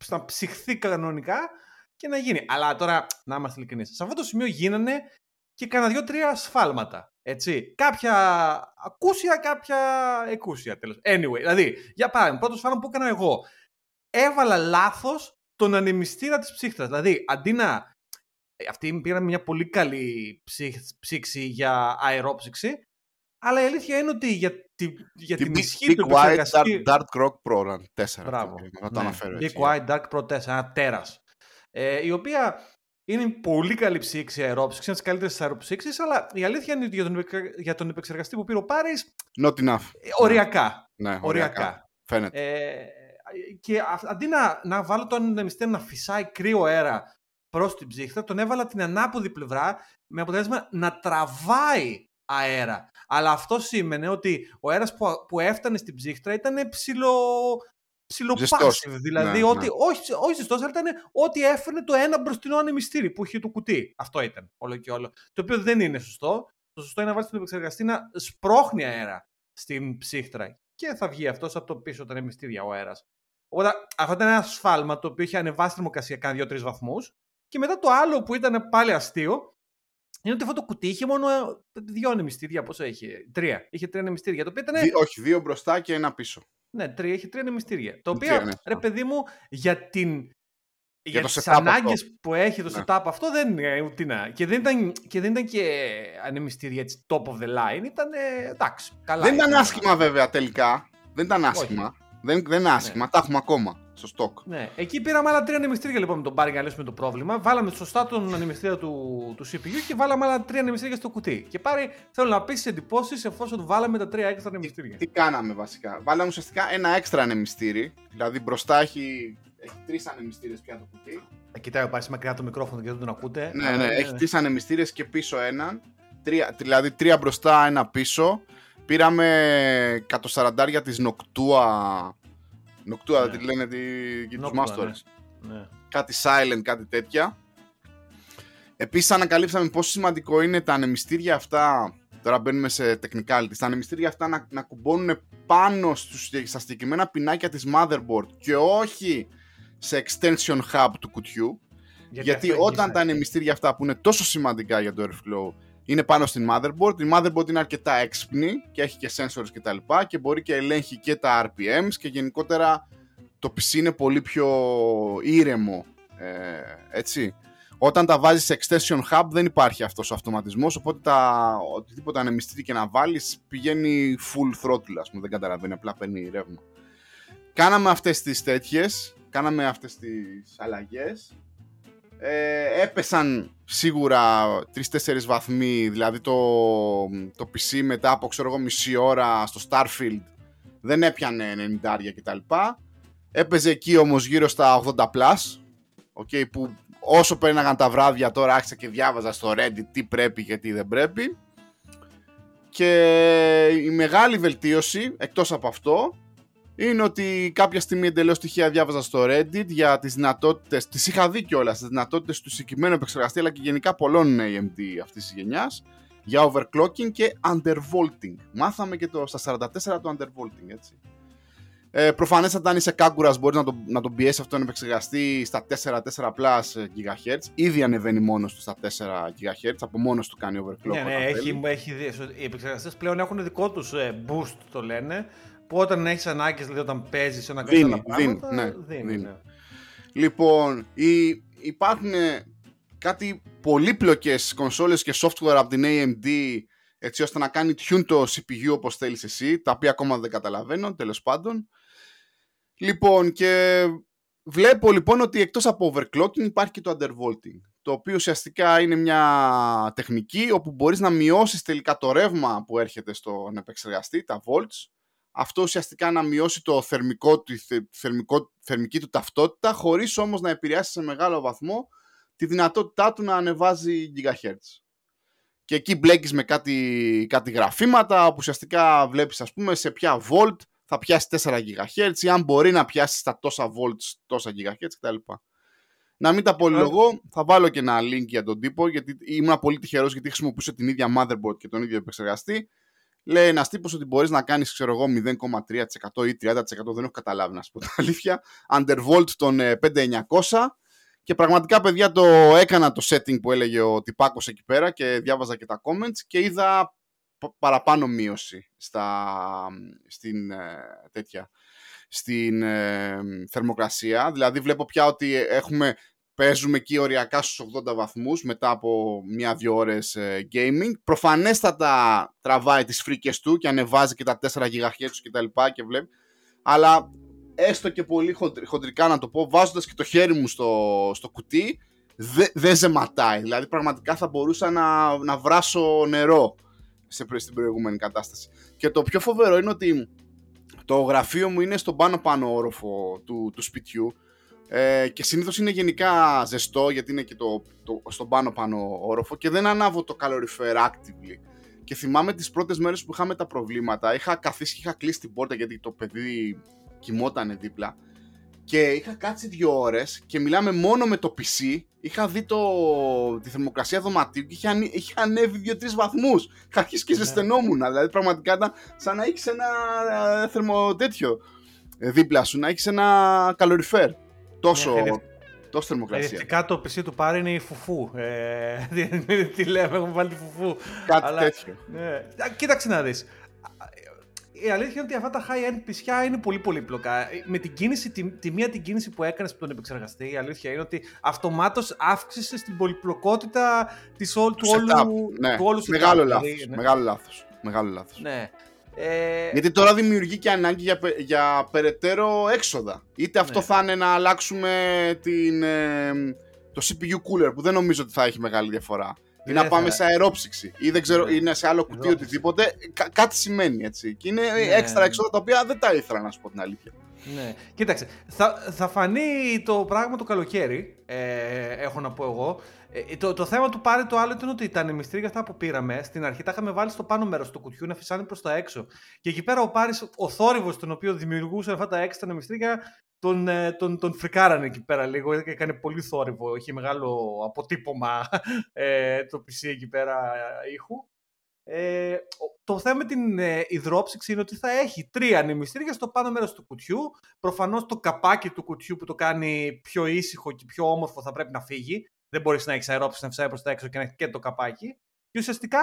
να ψυχθεί κανονικά και να γίνει. Αλλά τώρα, να είμαστε ειλικρινείς, σε αυτό το σημείο γίνανε και κάνα δύο-τρία σφάλματα. Έτσι. Κάποια ακούσια, κάποια εκούσια τέλος. Anyway, δηλαδή, για παράδειγμα, πρώτο σφάλμα που έκανα εγώ. Έβαλα λάθος τον ανεμιστήρα της ψύχτρας. Δηλαδή, αντί να. Ε, Αυτή πήραν μια πολύ καλή ψήξη για αερόψυξη. Αλλά η αλήθεια είναι ότι για, τη, για την, την ισχύ του επεξεργαστή... Dark, Dark Rock Pro Run 4. Μπράβο. Να το ναι. αναφέρω έτσι. Big White Dark Pro 4, ένα τέρας ε, η οποία είναι πολύ καλή ψήξη αερόψυξης, είναι τις καλύτερες αεροψήξει, αλλά η αλήθεια είναι ότι για τον, για τον επεξεργαστή που πήρε ο Πάρης. Not enough. Ε, οριακά. Ναι, ναι οριακά. Φαίνεται. Ε, και αντί να, να βάλω τον ανεμιστή να φυσάει κρύο αέρα προς την ψύχτα, τον έβαλα την ανάποδη πλευρά με αποτέλεσμα να τραβάει αέρα. Αλλά αυτό σήμαινε ότι ο αέρας που, που έφτανε στην ψύχτρα ήταν ψηλο ψιλοπάσιβ. Δηλαδή, ναι, ότι, ναι. όχι, όχι ζεστός, αλλά ήταν ό,τι έφερνε το ένα μπροστινό ανεμιστήρι που είχε το κουτί. Αυτό ήταν όλο και όλο. Το οποίο δεν είναι σωστό. Το σωστό είναι να βάλει τον επεξεργαστή να σπρώχνει αέρα στην ψύχτρα και θα βγει αυτός από το πίσω τα ανεμιστήρια ο αέρας. Οπότε αυτό ήταν ένα σφάλμα το οποίο είχε ανεβάσει τη θερμοκρασία κάνα 2-3 βαθμούς. Και μετά το άλλο που ήταν πάλι αστείο είναι ότι αυτό το κουτί είχε μόνο δύο ανεμιστήρια. Πόσο είχε, τρία. Είχε τρία ανεμιστήρια. Το οποίο ήταν... όχι, δύο μπροστά και ένα πίσω. Ναι, τρία, έχει τρία νεμιστήρια. Το οποίο, ναι. ρε παιδί μου, για την για, για τις ανάγκες που έχει το ναι. setup αυτό δεν είναι ούτε να. Και δεν ήταν και, δεν ήταν και ανεμιστήρια έτσι top of the line. Ήταν εντάξει. Καλά δεν ήταν άσχημα βέβαια τελικά. Δεν ήταν άσχημα. Δεν, δεν είναι άσχημα. Ναι. Τα έχουμε ακόμα στο stock. Ναι. Εκεί πήραμε άλλα τρία ανεμιστήρια λοιπόν με τον Πάρη για να λύσουμε το πρόβλημα. Βάλαμε σωστά τον ανεμιστήρα του, του CPU και βάλαμε άλλα τρία ανεμιστήρια στο κουτί. Και πάρει, θέλω να πεις εντυπώσεις εφόσον βάλαμε τα τρία έξτρα ανεμιστήρια. Τι, τι κάναμε βασικά. Βάλαμε ουσιαστικά ένα έξτρα ανεμιστήρι. Δηλαδή μπροστά έχει, έχει τρεις ανεμιστήρες πια το κουτί. Ε, κοιτάει ο Πάρη μακριά το μικρόφωνο και δεν τον ακούτε. Ναι, ναι, έχει τρεις ανεμιστήρες και πίσω έναν. Τρία, δηλαδή τρία μπροστά, ένα πίσω. Πήραμε 140 της Νοκτούα Νοκτούα, ναι. τη λένε τη, και τους Masters. Ναι. ναι. Κάτι silent, κάτι τέτοια. Επίσης ανακαλύψαμε πόσο σημαντικό είναι τα ανεμιστήρια αυτά, τώρα μπαίνουμε σε technicalities, τα ανεμιστήρια αυτά να, να κουμπώνουν πάνω στους, στα συγκεκριμένα πινάκια της motherboard και όχι σε extension hub του κουτιού. Γιατί, γιατί όταν τα ανεμιστήρια αυτά που είναι τόσο σημαντικά για το airflow είναι πάνω στην motherboard. Η motherboard είναι αρκετά έξυπνη και έχει και sensors και τα λοιπά και μπορεί και ελέγχει και τα RPMs και γενικότερα το PC είναι πολύ πιο ήρεμο, ε, έτσι. Όταν τα βάζεις σε extension hub δεν υπάρχει αυτός ο αυτοματισμός, οπότε τα, οτιδήποτε ανεμιστήρι και να βάλεις πηγαίνει full throttle, ας πούμε, δεν καταλαβαίνει, απλά παίρνει ρεύμα. Κάναμε αυτές τις τέτοιες, κάναμε αυτές τις αλλαγές ε, έπεσαν σίγουρα 3-4 βαθμοί, δηλαδή το, το PC μετά από ξέρω εγώ μισή ώρα στο Starfield δεν έπιανε 90 κτλ. Έπαιζε εκεί όμως γύρω στα 80 plus, okay, που όσο πέρναγαν τα βράδια τώρα άρχισα και διάβαζα στο Reddit τι πρέπει και τι δεν πρέπει. Και η μεγάλη βελτίωση, εκτός από αυτό, είναι ότι κάποια στιγμή εντελώς τυχαία διάβαζα στο Reddit για τις δυνατότητες. Τις είχα δει κιόλας, τις δυνατότητες του συγκεκριμένου επεξεργαστή αλλά και γενικά πολλών AMD αυτής της γενιάς για overclocking και undervolting. Μάθαμε και το, στα 44 το undervolting, έτσι. Ε, Προφανέστατα, αν είσαι κάγκουρας, μπορείς να, το, να τον πιέσεις αυτόν τον επεξεργαστή στα 4-4 plus GHz. Ήδη ανεβαίνει μόνος του στα 4 GHz, από μόνος του κάνει overclock. Ναι, ναι, έχει, έχει, οι επεξεργαστές πλέον έχουν δικό τους ε, boost, το λένε που όταν έχεις ανάγκες, δηλαδή όταν παίζεις σε ένα δίνει, πράγματα, δίνει, ναι, δίνει, δίνει. Ναι. Λοιπόν, η, υπάρχουν κάτι πολύπλοκες κονσόλες και software από την AMD έτσι ώστε να κάνει tune το CPU όπως θέλεις εσύ, τα οποία ακόμα δεν καταλαβαίνω, τέλος πάντων. Λοιπόν, και βλέπω λοιπόν ότι εκτός από overclocking υπάρχει και το undervolting, το οποίο ουσιαστικά είναι μια τεχνική όπου μπορείς να μειώσεις τελικά το ρεύμα που έρχεται στον επεξεργαστή, τα volts, αυτό ουσιαστικά να μειώσει το θερμικό, τη θερμικό, θερμική του ταυτότητα, χωρίς όμως να επηρεάσει σε μεγάλο βαθμό τη δυνατότητά του να ανεβάζει GHz. Και εκεί μπλέκεις με κάτι, κάτι γραφήματα, όπου ουσιαστικά βλέπεις ας πούμε σε ποια volt θα πιάσει 4 GHz ή αν μπορεί να πιάσει στα τόσα volts, τόσα GHz κτλ. Να μην τα πολυλογώ, θα βάλω και ένα link για τον τύπο, γιατί ήμουν πολύ τυχερός γιατί χρησιμοποιούσα την ίδια motherboard και τον ίδιο επεξεργαστή Λέει ένας τύπος ότι μπορείς να κάνεις, ξέρω εγώ, 0,3% ή 30%. Δεν έχω καταλάβει να σου πω την αλήθεια. Undervolt των 5900. Και πραγματικά, παιδιά, το έκανα το setting που έλεγε ο τυπάκος εκεί πέρα και διάβαζα και τα comments και είδα παραπάνω μείωση στα, στην, ε, τέτοια, στην ε, θερμοκρασία. Δηλαδή βλέπω πια ότι έχουμε παίζουμε εκεί οριακά στους 80 βαθμούς μετά από μια-δυο ώρες ε, gaming. Προφανέστατα τραβάει τις φρίκες του και ανεβάζει και τα 4 GHz και τα λοιπά και βλέπει. Αλλά έστω και πολύ χοντρικά να το πω, βάζοντας και το χέρι μου στο, στο κουτί, δεν δε ζεματάει. Δηλαδή πραγματικά θα μπορούσα να, να βράσω νερό σε, στην προηγούμενη κατάσταση. Και το πιο φοβερό είναι ότι το γραφείο μου είναι στον πάνω-πάνω όροφο του, του σπιτιού ε, και συνήθως είναι γενικά ζεστό γιατί είναι και το, το, στον πάνω πάνω όροφο και δεν ανάβω το calorifer actively. Και θυμάμαι τις πρώτες μέρες που είχαμε τα προβλήματα, είχα καθίσει και είχα κλείσει την πόρτα γιατί το παιδί κοιμόταν δίπλα και είχα κάτσει δύο ώρες και μιλάμε μόνο με το PC. Είχα δει το, τη θερμοκρασία δωματίου και είχε, είχε ανέβει δύο-τρεις βαθμούς. Είχα αρχίσει και ναι. ζεσθενόμουν. Δηλαδή, πραγματικά ήταν σαν να έχεις ένα ε, θερμο τέτοιο ε, δίπλα σου, να έχεις ένα καλοριφέρ τόσο, ναι, τόσο θερμοκρασία. Ειδικά το PC του πάρει είναι η φουφού. Ε, τι λέμε, έχουμε βάλει τη φουφού. Κάτι Αλλά, τέτοιο. Ναι. Κοίταξε να δεις. Η αλήθεια είναι ότι αυτά τα high-end πισιά είναι πολύ πολύπλοκα. Με την κίνηση, τη, τη μία την κίνηση που έκανες από τον επεξεργαστή, η αλήθεια είναι ότι αυτομάτως αύξησες την πολυπλοκότητα της, του, του, όλου, ναι. του όλου Μεγάλο λάθος. Δηλαδή, ναι. Μεγάλο λάθος. Μεγάλο λάθος. Ναι. Ε... Γιατί τώρα δημιουργεί και ανάγκη για, για περαιτέρω έξοδα. Είτε αυτό ναι. θα είναι να αλλάξουμε την, ε, το CPU cooler που δεν νομίζω ότι θα έχει μεγάλη διαφορά. Ή να πάμε σε αερόψυξη ή δεν ξέρω, είναι σε άλλο κουτί οτιδήποτε. Κά- κάτι σημαίνει έτσι. Και είναι ναι, έξτρα ναι. έξοδα τα οποία δεν τα ήθελα να σου πω την αλήθεια. Ναι. Κοίταξε, θα, θα φανεί το πράγμα το καλοκαίρι, ε, έχω να πω εγώ. Ε, το, το θέμα του πάρει το άλλο ήταν ότι τα ανεμιστήρια αυτά που πήραμε στην αρχή τα είχαμε βάλει στο πάνω μέρος του κουτιού να φυσάνε προς τα έξω. Και εκεί πέρα ο Πάρης, ο θόρυβος τον οποίο δημιουργούσε αυτά τα έξτρα ανεμιστήρια, τον, ε, τον, τον φρικάρανε εκεί πέρα λίγο. Έκανε πολύ θόρυβο. Είχε μεγάλο αποτύπωμα ε, το PC εκεί πέρα ήχου. Ε, το θέμα με την ε, υδρόψυξη είναι ότι θα έχει τρία ανεμιστήρια στο πάνω μέρος του κουτιού. Προφανώς το καπάκι του κουτιού που το κάνει πιο ήσυχο και πιο όμορφο θα πρέπει να φύγει. Δεν μπορείς να έχεις αερόψυξη να φυσάει προς τα έξω και να έχει και το καπάκι. Και ουσιαστικά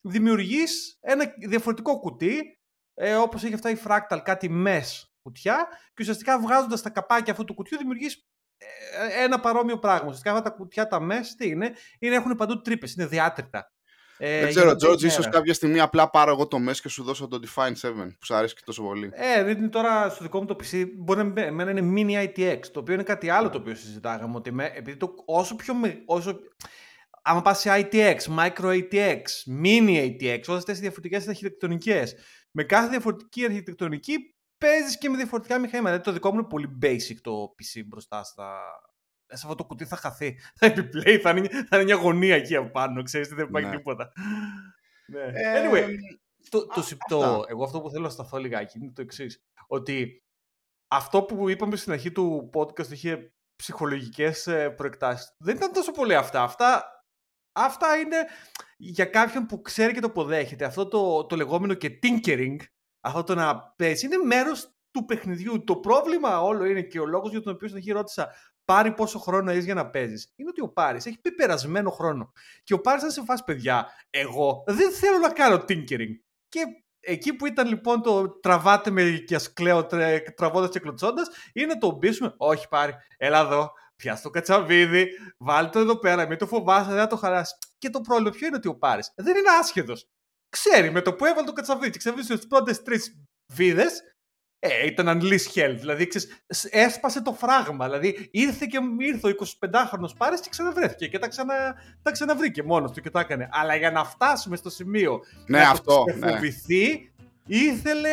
δημιουργείς ένα διαφορετικό κουτί, ε, όπως έχει αυτά η Fractal, κάτι mesh κουτιά. Και ουσιαστικά βγάζοντας τα καπάκια αυτού του κουτιού, δημιουργείς ε, ένα παρόμοιο πράγμα. Ουσιαστικά αυτά τα κουτιά, τα mesh, τι είναι, είναι έχουν παντού τρύπες, είναι διάτρητα. Ε, Δεν για ξέρω, την πρώτη George, ίσως μέρα. κάποια στιγμή απλά πάρω εγώ το μέσο και σου δώσω το Define 7 που σου αρέσει και τόσο πολύ. Ε, δεν τώρα στο δικό μου το PC μπορεί να μην- εμένα είναι mini ITX, το οποίο είναι κάτι άλλο το οποίο συζητάγαμε. Ότι με, επειδή το, όσο πιο. με- Όσο, άμα πας σε ITX, micro ATX, mini ATX, όλες αυτές οι διαφορετικές αρχιτεκτονικές, με κάθε διαφορετική αρχιτεκτονική παίζεις και με διαφορετικά μηχανήματα. Δηλαδή το δικό μου είναι πολύ basic το PC μπροστά στα. Σε αυτό το κουτί θα χαθεί. Θα επιπλέει, θα είναι, θα είναι μια γωνία εκεί απάνω. Ξέρεις, δεν υπάρχει Ναι. τίποτα. Ναι. Ε, Anyway, το, το, α, συ- αυτά. το- εγώ αυτό που θέλω να σταθώ λιγάκι είναι το εξής. Ότι αυτό που είπαμε στην αρχή του podcast είχε ψυχολογικές ε, προεκτάσεις. Δεν ήταν τόσο πολύ αυτά. Αυτά, αυτά είναι για κάποιον που ξέρει και το αποδέχεται. Αυτό το, το λεγόμενο και tinkering, αυτό το να παίζει, είναι μέρος του παιχνιδιού. Το πρόβλημα όλο είναι και ο λόγος για τον οποίο στην αρχή ρώτησα πάρει πόσο χρόνο έχεις για να παίζεις. Είναι ότι ο Πάρης έχει πεπερασμένο χρόνο. Και ο Πάρης, αν σε φας παιδιά, εγώ δεν θέλω να κάνω tinkering. Και εκεί που ήταν λοιπόν το τραβάτε με και ας κλαίω τραβώντας και κλωτσώντας, είναι το μπίσουμε. Όχι Πάρη, έλα εδώ, πιάσ' το κατσαβίδι, βάλ το εδώ πέρα, μην το φοβάσαι, δεν θα το χαράσει. Και το πρόβλημα ποιο είναι ότι ο Πάρης δεν είναι άσχετος. Ξέρει με το που έβαλε το κατσαβίδι και ξεβρίσκει τι πρώτες τρεις βίδες, ε, ήταν unleash hell. Δηλαδή, ξέρεις, σ- έσπασε το φράγμα. Δηλαδή, ήρθε και ήρθε ο 25χρονο Πάρης και ξαναβρέθηκε και τα, ξανα, τα ξαναβρήκε μόνος του και τα έκανε. Αλλά για να φτάσουμε στο σημείο Ναι, να αυτό. το Ναι. φοβηθεί, ήθελε,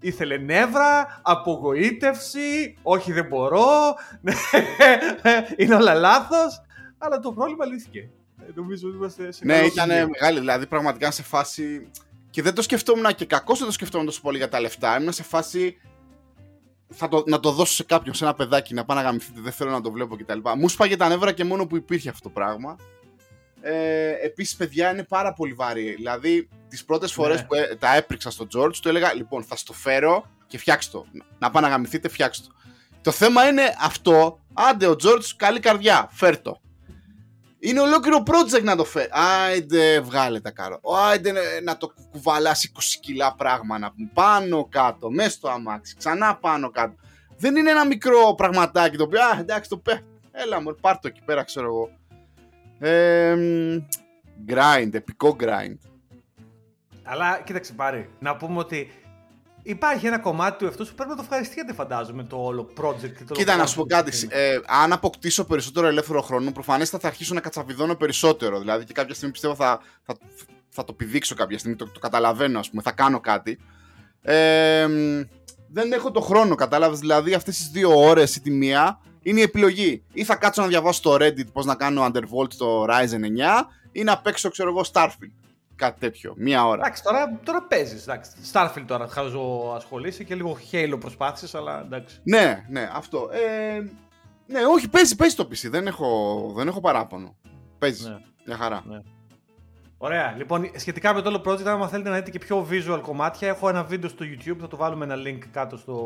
ήθελε νεύρα, απογοήτευση, όχι δεν μπορώ, είναι όλα λάθος, αλλά το πρόβλημα λύθηκε. Ε, νομίζω ότι είμαστε σε Ναι, καλό ήταν σημείο. μεγάλη. Δηλαδή, πραγματικά σε φάση. Και δεν το σκεφτόμουν και κακώ δεν το σκεφτόμουν τόσο πολύ για τα λεφτά. Ήμουν σε φάση. Θα το, να το δώσω σε κάποιον, σε ένα παιδάκι, να πάει να γαμηθείτε, δεν θέλω να το βλέπω κτλ. Μου σπάγε τα νεύρα και μόνο που υπήρχε αυτό το πράγμα. Ε, Επίσης, παιδιά, είναι πάρα πολύ βαρύ. Δηλαδή, τις πρώτες φορές Ναι. που ε, τα έπριξα στον George, του έλεγα: Λοιπόν, θα στο φέρω και φτιάξτε το. Να πάει να γαμηθείτε, φτιάξτε το. Το θέμα είναι αυτό. Άντε, ο George, καλή καρδιά, φέρ το. Είναι ολόκληρο project να το φέρει. Άιντε, βγάλε τα κάρο. Άιντε ε, να το κουβαλάς 20 κιλά πράγμα να πούμε. Πάνω κάτω, μέσα στο αμάξι, ξανά πάνω κάτω. Δεν είναι ένα μικρό πραγματάκι το οποίο, α, εντάξει, το πέ. Έλα μου, πάρ' το εκεί πέρα, ξέρω εγώ. Ε, μ, grind, επικό grind. Αλλά κοίταξε πάρει, να πούμε ότι υπάρχει ένα κομμάτι του εαυτού που πρέπει να το ευχαριστιέται φαντάζομαι το όλο project. και το Κοίτα, όλο να σου πω πράγμα που κάτι. είναι. Ε, αν αποκτήσω περισσότερο ελεύθερο χρόνο, προφανέστατα θα αρχίσω να κατσαβιδώνω περισσότερο. Δηλαδή και κάποια στιγμή πιστεύω θα, θα, θα το πηδήξω κάποια στιγμή. Το, το καταλαβαίνω, ας πούμε. Θα κάνω κάτι. Ε, μ, δεν έχω το χρόνο, κατάλαβες. Δηλαδή αυτές τις δύο ώρες ή τη μία είναι η επιλογή. Ή θα κάτσω να διαβάσω στο Reddit πώς να κάνω Undervolt στο Ryzen 9 ή να παίξω, ξέρω εγώ, Starfield. Κάτι τέτοιο. Μία ώρα. Εντάξει, τώρα, τώρα παίζεις. Starfield τώρα χάζω ασχολείσαι και λίγο Halo προσπάθησες, αλλά εντάξει. Ναι, ναι, αυτό. Ε, ναι, όχι, παίζει, παίζει το PC. Δεν έχω, δεν έχω παράπονο. Παίζεις. Ναι. Μια χαρά. Ωραία. Λοιπόν, σχετικά με το όλο project, άμα θέλετε να δείτε και πιο visual κομμάτια, έχω ένα βίντεο στο YouTube, θα το βάλουμε ένα link κάτω στο,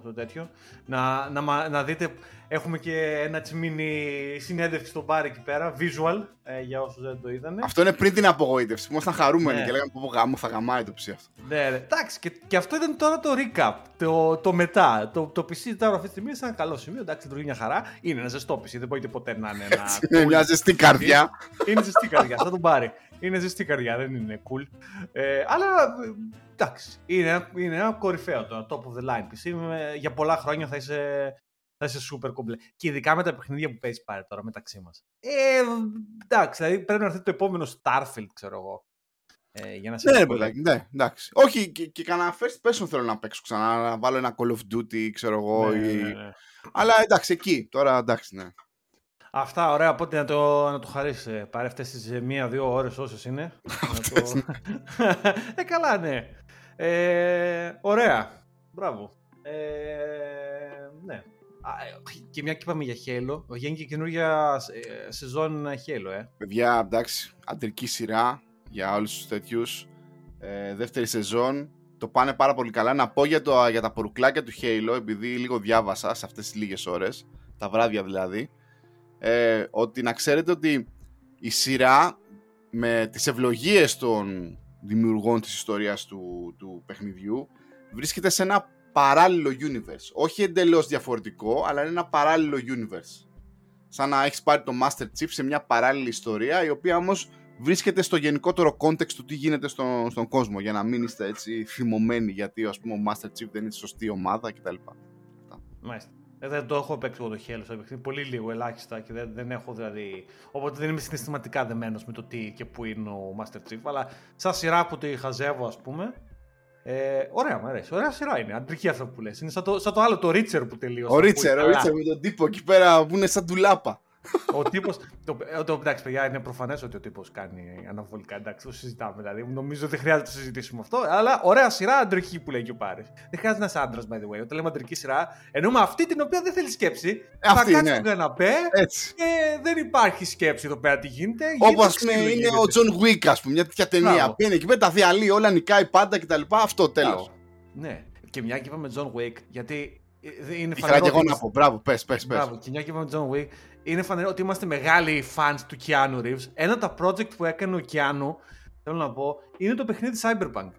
στο τέτοιο. Να, να, μα- να δείτε, έχουμε και ένα έτσι mini συνέντευξη στον μπαρ εκεί πέρα, visual, ε, για όσους δεν το είδανε. Αυτό είναι πριν την απογοήτευση. Που ήμασταν χαρούμενοι Ναι. και λέγαμε πω γάμο θα γαμάει το ψι αυτό. Ναι, ναι. Εντάξει, και, και αυτό ήταν τώρα το recap, το, το μετά. Το, το PC τώρα αυτή τη στιγμή είναι σε ένα καλό σημείο, εντάξει, λειτουργεί μια χαρά. Είναι ένα ζεστό PC, δεν μπορείτε ποτέ να είναι ένα. Είναι μια ζεστή καρδιά. Είναι ζεστή καρδιά, θα τον πάρει. Είναι ζεστή καρδιά, δεν είναι cool. Ε, αλλά ε, εντάξει, είναι, ένα- είναι ένα κορυφαίο το top of the line PC. Με- για πολλά χρόνια θα είσαι, θα είσαι super complet. Και ειδικά με τα παιχνίδια που παίζεις πάρει τώρα μεταξύ μας. Ε, εντάξει, δηλαδή πρέπει να έρθει το επόμενο Starfield, ξέρω εγώ. Ε, για να σε Ναι, ρε ασχολεί. παιδάκι, ναι, εντάξει. Όχι, και, και κανένα first person θέλω να παίξω ξανά. Να βάλω ένα Call of Duty, ξέρω εγώ. Ναι, ή- ναι, ναι. Αλλά εντάξει, εκεί. Τώρα εντάξει, ναι. Αυτά, ωραία. Οπότε να το, να το χαρίσεις. Πάρε αυτέ τις μία-δύο ώρες όσες είναι. να το... ε, καλά, ναι. Ε, ωραία. Μπράβο. Ε, ναι. Α, ε, και μια και είπαμε για Halo, βγαίνει και καινούργια ε, σεζόν Halo, ε. Παιδιά, εντάξει, αντρική σειρά για όλους τους τέτοιους. Ε, δεύτερη σεζόν. Το πάνε πάρα πολύ καλά. Να πω για, το, για τα πορουκλάκια του Halo, επειδή λίγο διάβασα σε αυτές τις λίγες ώρες, τα βράδια δηλαδή, ε, ότι να ξέρετε ότι η σειρά με τις ευλογίες των δημιουργών της ιστορίας του, του παιχνιδιού βρίσκεται σε ένα παράλληλο universe. Όχι εντελώς διαφορετικό, αλλά είναι ένα παράλληλο universe σαν να έχεις πάρει το Master Chief σε μια παράλληλη ιστορία η οποία όμως βρίσκεται στο γενικότερο context του τι γίνεται στον, στον κόσμο για να μην είστε έτσι θυμωμένοι γιατί ας πούμε ο Master Chief δεν είναι στη σωστή ομάδα κτλ. Μάλιστα. Ε, δεν το έχω παίξει εγώ το χέλο στο παιχνίδι. Πολύ λίγο, ελάχιστα και δεν, δεν έχω δηλαδή. Οπότε δεν είμαι συναισθηματικά δεμένος με το τι και πού είναι ο Master Chief. Αλλά σαν σειρά που τη χαζεύω, ας πούμε. Ε, ωραία, μου αρέσει. Ωραία σειρά είναι. Αντρική αυτό που λες. Είναι σαν το, σαν το άλλο, το Reacher που τελείωσε. Ο Reacher, ο Reacher με τον τύπο εκεί πέρα που είναι σαν ντουλάπα ο τύπος. Το, ε, το, εντάξει, παιδιά, είναι προφανές ότι ο τύπος κάνει αναβολικά. Εντάξει, το συζητάμε. Δηλαδή, νομίζω ότι δεν χρειάζεται να το συζητήσουμε αυτό. Αλλά ωραία σειρά αντρική που λέει και ο Πάρης. Δεν χρειάζεται να είσαι άντρας, by the way. Όταν λέμε αντρική σειρά, εννοούμε αυτή την οποία δεν θέλει σκέψη. Αυτή, θα κάτσει ναι. στον καναπέ Έτσι. και δεν υπάρχει σκέψη εδώ πέρα τι γίνεται. Όπως Γίνεται είναι, ξύλο, ο John Wick, ας πούμε, μια τέτοια ταινία. Μπράβο. Πήγαινε εκεί πέρα, τα διαλύει όλα, νικάει πάντα κτλ. Αυτό τέλος. Μπράβο. Ναι. Και μια και είπαμε John Wick, γιατί ε, είναι Ήθελα και εγώ ότι- να πω. Μπράβο, πες, πες. Μπράβο, και μια και είπαμε John Wick, είναι φανερό ότι είμαστε μεγάλοι fans του Keanu Reeves. Ένα από τα project που έκανε ο Keanu, θέλω να πω, είναι το παιχνίδι Cyberpunk.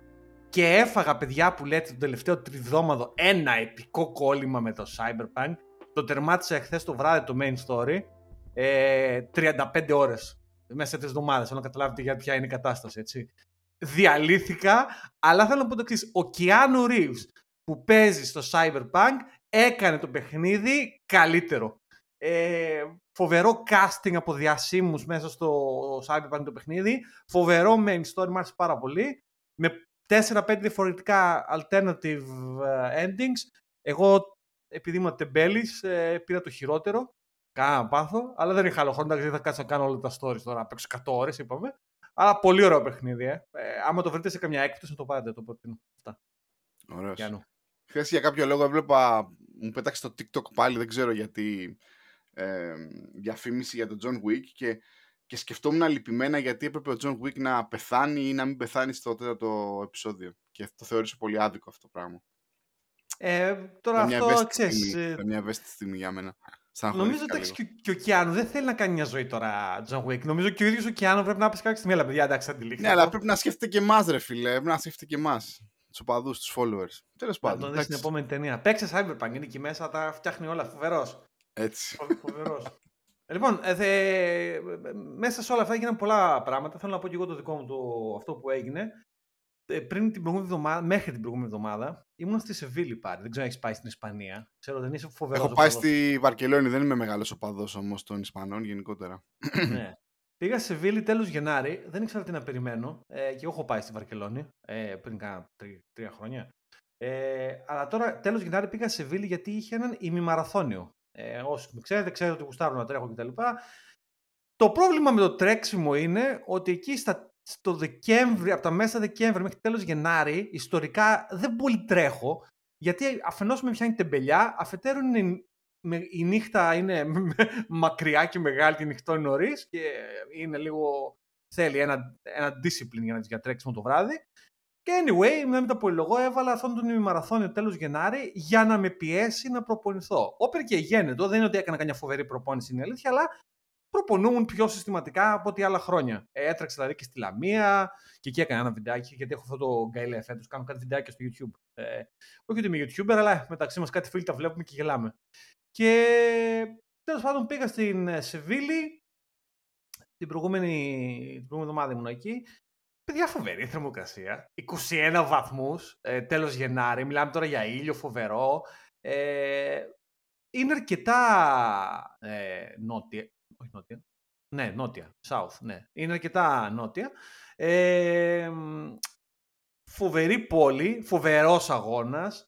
Και έφαγα, παιδιά που λέτε, τον τελευταίο τριβδόμαδο ένα επικό κόλλημα με το Cyberpunk. Το τερμάτισα εχθές το βράδυ το main story. Ε, 35 ώρες μέσα σε τρεις εβδομάδες. Θέλω να καταλάβετε για ποια είναι η κατάσταση, έτσι. Διαλύθηκα, αλλά θέλω να πω το εξής. Ο Keanu Reeves που παίζει στο Cyberpunk έκανε το παιχνίδι καλύτερο. Ε, φοβερό casting από διασύμους μέσα στο Cyberpunk το παιχνίδι. Φοβερό main story, μου άρεσε πάρα πολύ. Με 4-5 διαφορετικά alternative ε, endings. Εγώ, επειδή είμαι τεμπέλης, ε, πήρα το χειρότερο. Κάνα πάθο, αλλά δεν είχα άλλο χρόνο, γιατί δεν θα κάτσω να κάνω όλα τα stories τώρα. Να παίξω 100 ώρες, είπαμε. Αλλά πολύ ωραίο παιχνίδι, ε. ε άμα το βρείτε σε καμιά έκπτωση, να το πάρετε, το προτείνω. Αυτά. Ωραίος. Γιάννου. Χθες για κάποιο λόγο έβλεπα, μου πέταξε το TikTok πάλι, δεν ξέρω γιατί, ε, διαφήμιση για τον John Wick και, και σκεφτόμουν λυπημένα γιατί έπρεπε ο John Wick να πεθάνει ή να μην πεθάνει στο τέταρτο επεισόδιο. Και το θεώρησα πολύ άδικο αυτό το πράγμα. Ε, τώρα Ήταν μια αυτό, ευαίσθητη ξέρεις, στιγμή, ε, ήταν μια ευαίσθητη στιγμή για μένα. Νομίζω Στεναχωρήθηκα ότι λίγο. και, και ο Κιάνου δεν θέλει να κάνει μια ζωή τώρα, John Wick. Νομίζω και ο ίδιος ο Κιάνου πρέπει να πεις κάποια στιγμή. Αλλά παιδιά, εντάξει, αντιλήφθη. Ναι, αλλά πρέπει να σκέφτεται και εμάς, ρε φίλε. Πρέπει να σκέφτεται και εμάς. Τους οπαδούς, τους followers. Τέλος Να πάντων. τον δεις στην εντάξει. επόμενη ταινία. Παίξε Cyberpunk, είναι εκεί μέσα, τα φτιάχνει όλα. Φοβερός. Έτσι. Φοβερός. λοιπόν, ε, θε- μέσα σε όλα αυτά έγιναν πολλά πράγματα. Θέλω να πω και εγώ το δικό μου το, αυτό που έγινε. Ε, πριν την προηγούμενη εβδομάδα, μέχρι την προηγούμενη εβδομάδα, ήμουν στη Σεβίλη πάλι. Δεν ξέρω αν έχεις πάει στην Ισπανία. Ξέρω δεν είσαι φοβερός. Έχω πάει στη Βαρκελόνη, δεν είμαι μεγάλος οπαδός όμως των Ισπανών γενικότερα. ναι. Πήγα σε Σεβίλη τέλος Γενάρη, δεν ήξερα τι να περιμένω ε, και εγώ έχω πάει στη Βαρκελόνη ε, πριν κάνα τρι- τρία χρόνια. Ε, αλλά τώρα τέλος Γενάρη πήγα σε Σεβίλη γιατί είχε έναν ημιμαραθώνιο. Ε, όσοι με ξέρετε, ξέρετε ότι γουστάρω να τρέχω κτλ. Το πρόβλημα με το τρέξιμο είναι ότι εκεί στα, στο Δεκέμβρη, από τα μέσα Δεκέμβρη μέχρι τέλος Γενάρη, ιστορικά δεν πολύ τρέχω, γιατί αφενός με πιάνει τεμπελιά, αφετέρου είναι, με, η νύχτα είναι μακριά και μεγάλη και νυχτώνει νωρίς και είναι λίγο, θέλει ένα, ένα discipline για να για τρέξιμο το βράδυ. Και anyway, με τα πολυλογώ, έβαλα αυτόν τον ημιμαραθώνιο τέλος Γενάρη για να με πιέσει να προπονηθώ. Όπερ και γένετο, δεν είναι ότι έκανα καμιά φοβερή προπόνηση, είναι η αλήθεια, αλλά προπονούμουν πιο συστηματικά από ό,τι άλλα χρόνια. Ε, έτρεξα δηλαδή και στη Λαμία και εκεί έκανα ένα βιντεάκι, γιατί έχω αυτό το γκαιλέ φέτο. Κάνω κάτι βιντεάκια στο YouTube. Ε, όχι ότι είμαι YouTuber, αλλά μεταξύ μας κάτι φίλοι τα βλέπουμε και γελάμε. Και τέλος πάντων πήγα στην ε, Σεβίλη. Την προηγούμενη, την προηγούμενη εβδομάδα ήμουν εκεί. Παιδιά, φοβερή θερμοκρασία. 21 βαθμούς, ε, τέλος Γενάρη. Μιλάμε τώρα για ήλιο φοβερό. Ε, είναι αρκετά ε, νότια. Όχι νότια. Ναι, νότια. South, ναι. Είναι αρκετά νότια. Ε, μ, φοβερή πόλη, φοβερός αγώνας.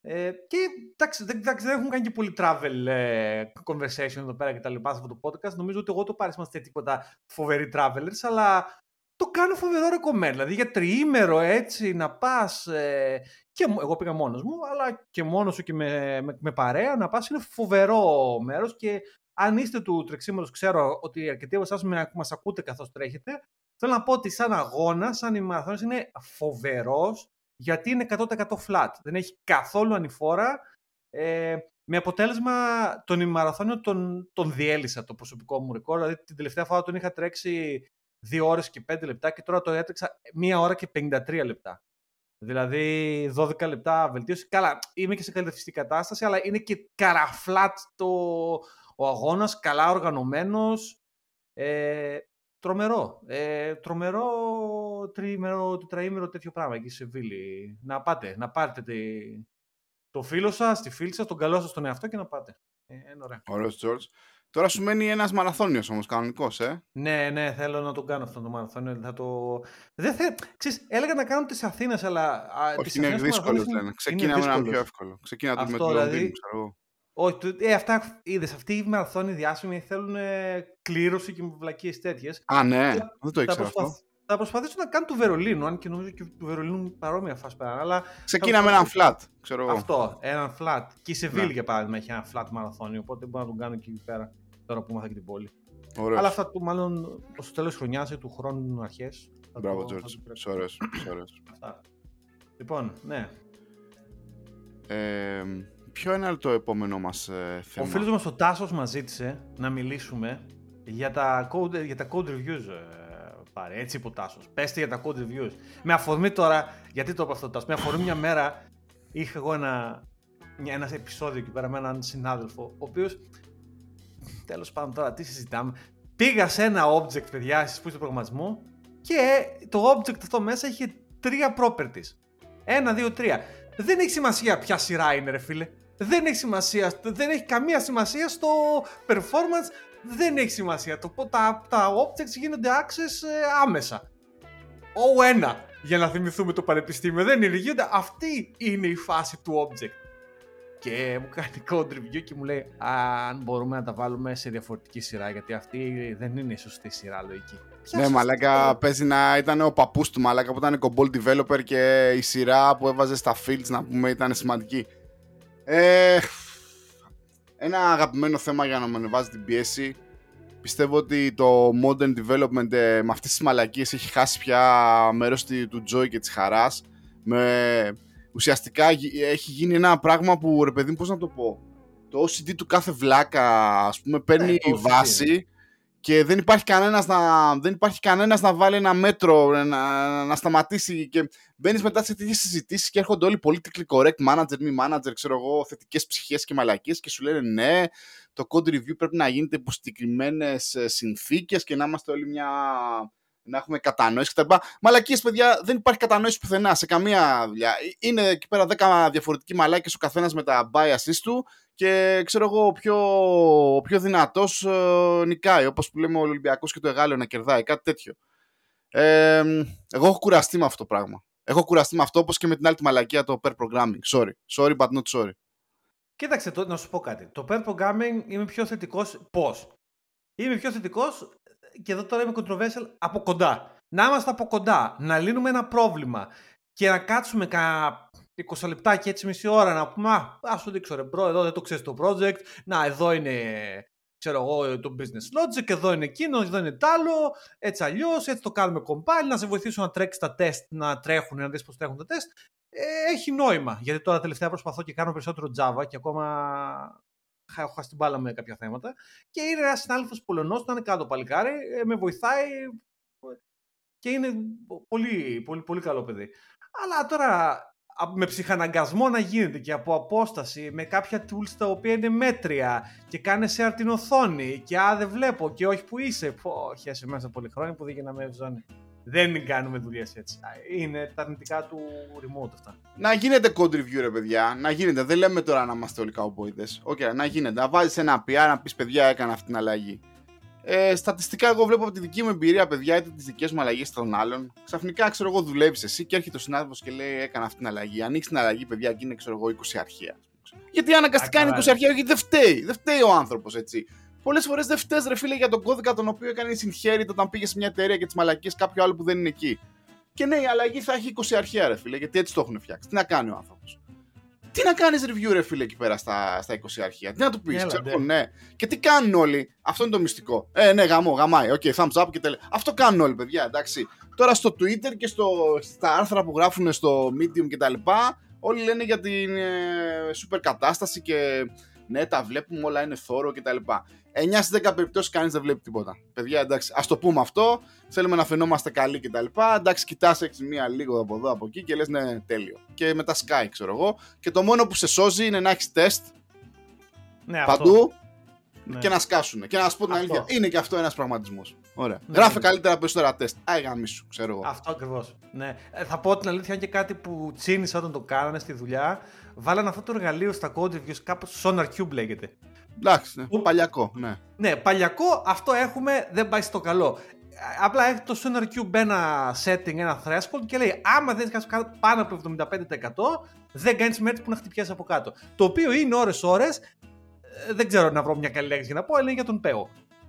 Ε, και εντάξει, δεν, εντάξει, δεν έχουν κάνει και πολύ travel ε, conversation εδώ πέρα και τα λοιπά σε αυτό το podcast. Νομίζω ότι εγώ το πάρει είμαστε τίποτα φοβεροί travelers, αλλά το κάνω φοβερό recommend. Δηλαδή για τριήμερο έτσι να πας, ε, και μ- εγώ πήγα μόνος μου, αλλά και μόνος σου και με, με, με παρέα να πας είναι φοβερό μέρος και αν είστε του τρεξίματος, ξέρω ότι αρκετοί από εσάς με- μας ακούτε καθώς τρέχετε, θέλω να πω ότι σαν αγώνας, σαν ημιμαραθώνιος είναι φοβερός γιατί είναι 100% flat. Δεν έχει καθόλου ανηφόρα. Ε, με αποτέλεσμα τον ημιμαραθώνιο τον, τον διέλυσα το προσωπικό μου ρεκόρ. Δηλαδή την τελευταία φορά τον είχα τρέξει 2 ώρες και 5 λεπτά και τώρα το έτρεξα 1 ώρα και 53 λεπτά. Δηλαδή 12 λεπτά βελτίωση. Καλά, είμαι και σε καλυτεριστική κατάσταση, αλλά είναι και καραφλάτ το, ο αγώνας, καλά οργανωμένος. Ε, τρομερό. Ε, τρομερό τριήμερο, τετραήμερο τέτοιο πράγμα εκεί σε Βίλη. Να πάτε, να πάρετε τη, το φίλο σας, τη φίλη σας, τον καλό σας τον εαυτό και να πάτε. Ε, είναι ωραία. Ωραίος George. Τώρα σου μένει ένας μαραθώνιος όμως, κανονικός, ε. Ναι, ναι, θέλω να τον κάνω αυτό το μαραθώνιο. Θα το... Δεν θε... Ξέρεις, έλεγα να κάνω τις Αθήνες, αλλά... α, τις Όχι, είναι Αθήνες δύσκολος, μαραθώνιος λένε. είναι Ξεκίνα με ένα δύσκολος. πιο εύκολο. Ξεκίνα το με Αυτό, το Λονδίνο, δηλαδή, ξέρω εγώ. Όχι, το- ε, αυτά είδες, αυτοί οι μαραθώνιοι διάσημοι θέλουν ε, κλήρωση και βλακίες τέτοιες. Α, ναι, Θα- δεν το ήξερα θα, αυτό. θα προσπαθήσω να κάνω του Βερολίνου, αν και νομίζω και του Βερολίνου παρόμοια φάση πέρα. Αλλά Ξεκίνα με έναν flat, ξέρω εγώ. αυτό, έναν flat. Και η Σεβίλη Ναι. για παράδειγμα έχει ένα flat μαραθώνιο, οπότε μπορώ να τον κάνω και εκεί πέρα, τώρα που ήμαθα και την πόλη. Ωραίος. Αλλά αυτά του μάλλον στο τέλος χρονιάς ή του χρόνου αρχές. Μπράβο, George. Είσαι ωραίος, είσαι ωραίος. Λοιπόν, ναι. Ε, ποιο είναι το επόμενό μας ε, Ο θέμα. φίλος μας ο Τάσος μας ζήτησε να μιλήσουμε για τα code, για τα code reviews. ε, Πάρε, έτσι είπε ο Τάσος. Πέστε για τα code reviews. Με αφορμή τώρα, γιατί το είπα αυτό ο Τάσος, με αφορμή μια μέρα είχα εγώ ένα, μια, ένας επεισόδιο εκεί πέρα με έναν συνάδελφο, ο οποίος, τέλος πάντων τώρα τι συζητάμε, πήγα σε ένα object, παιδιά, στις που στο προγραμματισμό και το object αυτό μέσα είχε τρία properties. Ένα, δύο, τρία. Δεν έχει σημασία ποια σειρά είναι, ρε φίλε. Δεν έχει σημασία, δεν έχει καμία σημασία στο performance, δεν έχει σημασία. Το, πω- τα, τα objects γίνονται access ε, άμεσα. Ο ένα, για να θυμηθούμε το πανεπιστήμιο, δεν είναι γίνονται. Αυτή είναι η φάση του object. Και μου κάνει code review και μου λέει αν μπορούμε να τα βάλουμε σε διαφορετική σειρά, γιατί αυτή δεν είναι η σωστή σειρά λογική. Ποια Ναι, σωστή μαλάκα, σειρά; παίζει να ήταν ο παππούς του μαλάκα που ήταν κομπόλ developer και η σειρά που έβαζε στα fields να πούμε ήταν σημαντική. Ε, ένα αγαπημένο θέμα για να με ανεβάζει την πίεση. Πιστεύω ότι το modern development ε, με αυτές τις μαλακίες έχει χάσει πια μέρος τη- του joy και της χαράς. Με, ουσιαστικά γι- έχει γίνει ένα πράγμα που ρε παιδί μου πώς να το πω. Το OCD του κάθε βλάκα ας πούμε παίρνει Ναι, το OCD, βάση και δεν υπάρχει κανένας να, δεν υπάρχει κανένας να βάλει ένα μέτρο, να, να σταματήσει και μπαίνεις μετά σε τέτοιες συζητήσεις και έρχονται όλοι politically correct manager, μη manager, ξέρω εγώ, θετικές ψυχές και μαλακίες και σου λένε ναι, το code review πρέπει να γίνεται υπό συγκεκριμένε συνθήκες και να είμαστε όλοι μια... να έχουμε κατανόηση κτλ. Μαλακίες, παιδιά, δεν υπάρχει κατανόηση πουθενά σε καμία δουλειά. Ε, Είναι εκεί πέρα 10 διαφορετικοί μαλάκες ο καθένας με τα biases του και ξέρω εγώ ο πιο, ο πιο δυνατός ε, νικάει όπως που λέμε ο Ολυμπιακός και το Εγάλεο να κερδάει κάτι τέτοιο ε, εγώ έχω κουραστεί με αυτό το πράγμα έχω κουραστεί με αυτό όπως και με την άλλη τη μαλακία το pair programming sorry, sorry but not sorry Κοίταξε, το, να σου πω κάτι. Το pair programming είμαι πιο θετικός. Πώς; Είμαι πιο θετικός και εδώ τώρα είμαι controversial από κοντά. Να είμαστε από κοντά, να λύνουμε ένα πρόβλημα και να κάτσουμε κάνα 20 λεπτά και έτσι μισή ώρα να πούμε Α, ας σου δείξω ρε bro, εδώ δεν το ξέρεις το project. Να, εδώ είναι ξέρω εγώ, το business logic, εδώ είναι εκείνο, εδώ είναι τ' άλλο, έτσι αλλιώς, έτσι το κάνουμε compile, να σε βοηθήσω να τρέξεις τα τεστ, να τρέχουν, να δεις πώς τρέχουν τα τεστ. Ε, έχει νόημα. Γιατί τώρα τελευταία προσπαθώ και κάνω περισσότερο Java και ακόμα χα- έχω χάσει την μπάλα με κάποια θέματα. Και είναι ένας συνάδελφος Πολωνός, να είναι κάτω παλικάρι, ε, με βοηθάει και είναι πολύ, πολύ, πολύ καλό παιδί. Αλλά τώρα α- με ψυχαναγκασμό να γίνεται και από απόσταση με κάποια tools τα οποία είναι μέτρια και κάνει share την οθόνη και α δεν βλέπω και όχι που είσαι. Πω, χέσε μέσα πολύ χρόνια που δεν γίναμε ζώνη. Δεν κάνουμε δουλειές έτσι. Α, Είναι τα αρνητικά του remote αυτά. να γίνεται code review ρε παιδιά να γίνεται, δεν λέμε τώρα να είμαστε όλοι καουμπόιδες Οκ, να γίνεται, να βάζεις ένα PR να πεις παιδιά έκανα αυτή την αλλαγή ε, στατιστικά, εγώ βλέπω από τη δική μου εμπειρία, παιδιά, είτε τις δικές μου αλλαγές των άλλων. Ξαφνικά, ξέρω εγώ, δουλεύεις εσύ και έρχεται ο συνάδελφος και λέει: Έκανα αυτή την αλλαγή. Ανοίξεις την αλλαγή, παιδιά, και είναι, ξέρω εγώ, 20 αρχεία. Γιατί αναγκαστικά Α, είναι καλά, 20 αρχεία, γιατί δεν φταίει. Δεν φταίει ο άνθρωπος, έτσι. Πολλές φορές δεν φταίει, ρε φίλε, για τον κώδικα τον οποίο έκανες inherit όταν πήγες σε μια εταιρεία και τι μαλακίες κάποιου άλλου που δεν είναι εκεί. Και ναι, η αλλαγή θα έχει 20 αρχεία, ρε φίλε, γιατί έτσι το έχουν φτιάξει. Τι να κάνει ο άνθρωπος. Τι να κάνεις review, ρε φίλε, εκεί πέρα στα, στα 20 αρχεία. Τι να του πεις, Έλα, ξέρω ντε. εγώ, ναι. Και τι κάνουν όλοι. Αυτό είναι το μυστικό. Ε, ναι, γαμό, γαμάει. OK, thumbs up και τέλεια. Αυτό κάνουν όλοι, παιδιά, εντάξει. Τώρα στο Twitter και στο, στα άρθρα που γράφουν στο Medium κτλ. Όλοι λένε για την ε, super κατάσταση και ναι, τα βλέπουμε, όλα είναι thorough κτλ. 9 στις 10 περιπτώσεις κανείς δεν βλέπει τίποτα. Παιδιά, εντάξει, ας το πούμε αυτό. Θέλουμε να φαινόμαστε καλοί κτλ. Εντάξει, κοιτάς έξι μία λίγο από εδώ από εκεί και λες ναι, τέλειο. Και μετά sky, ξέρω εγώ. Και το μόνο που σε σώζει είναι να έχεις τεστ Ναι, αυτό. παντού Ναι. και να σκάσουν. Και να σου πω την Αυτό. αλήθεια, είναι και αυτό ένας πραγματισμός. Ωραία. Ναι, Γράφε ναι. καλύτερα περισσότερα τεστ. Άι γαμίσου, ξέρω εγώ. Αυτό ακριβώς. Ναι. Ε, θα πω την αλήθεια, αν και κάτι που τσίνησα όταν το κάνανε στη δουλειά, βάλανε αυτό το εργαλείο στα code reviews, κάπως Sonar Cube λέγεται. Εντάξει, ναι. παλιακό, ναι. Ναι, παλιακό, αυτό έχουμε, δεν πάει στο καλό. Ε, Απλά έχει το SonarQube ένα setting, ένα threshold και λέει άμα δεν έχει πάνω από 75% δεν κάνεις merge που να χτυπιέσαι από κάτω. Το οποίο είναι ώρες-ώρες, ε, δεν ξέρω να βρω μια καλή λέξη για να πω, αλλά είναι για τον πέο.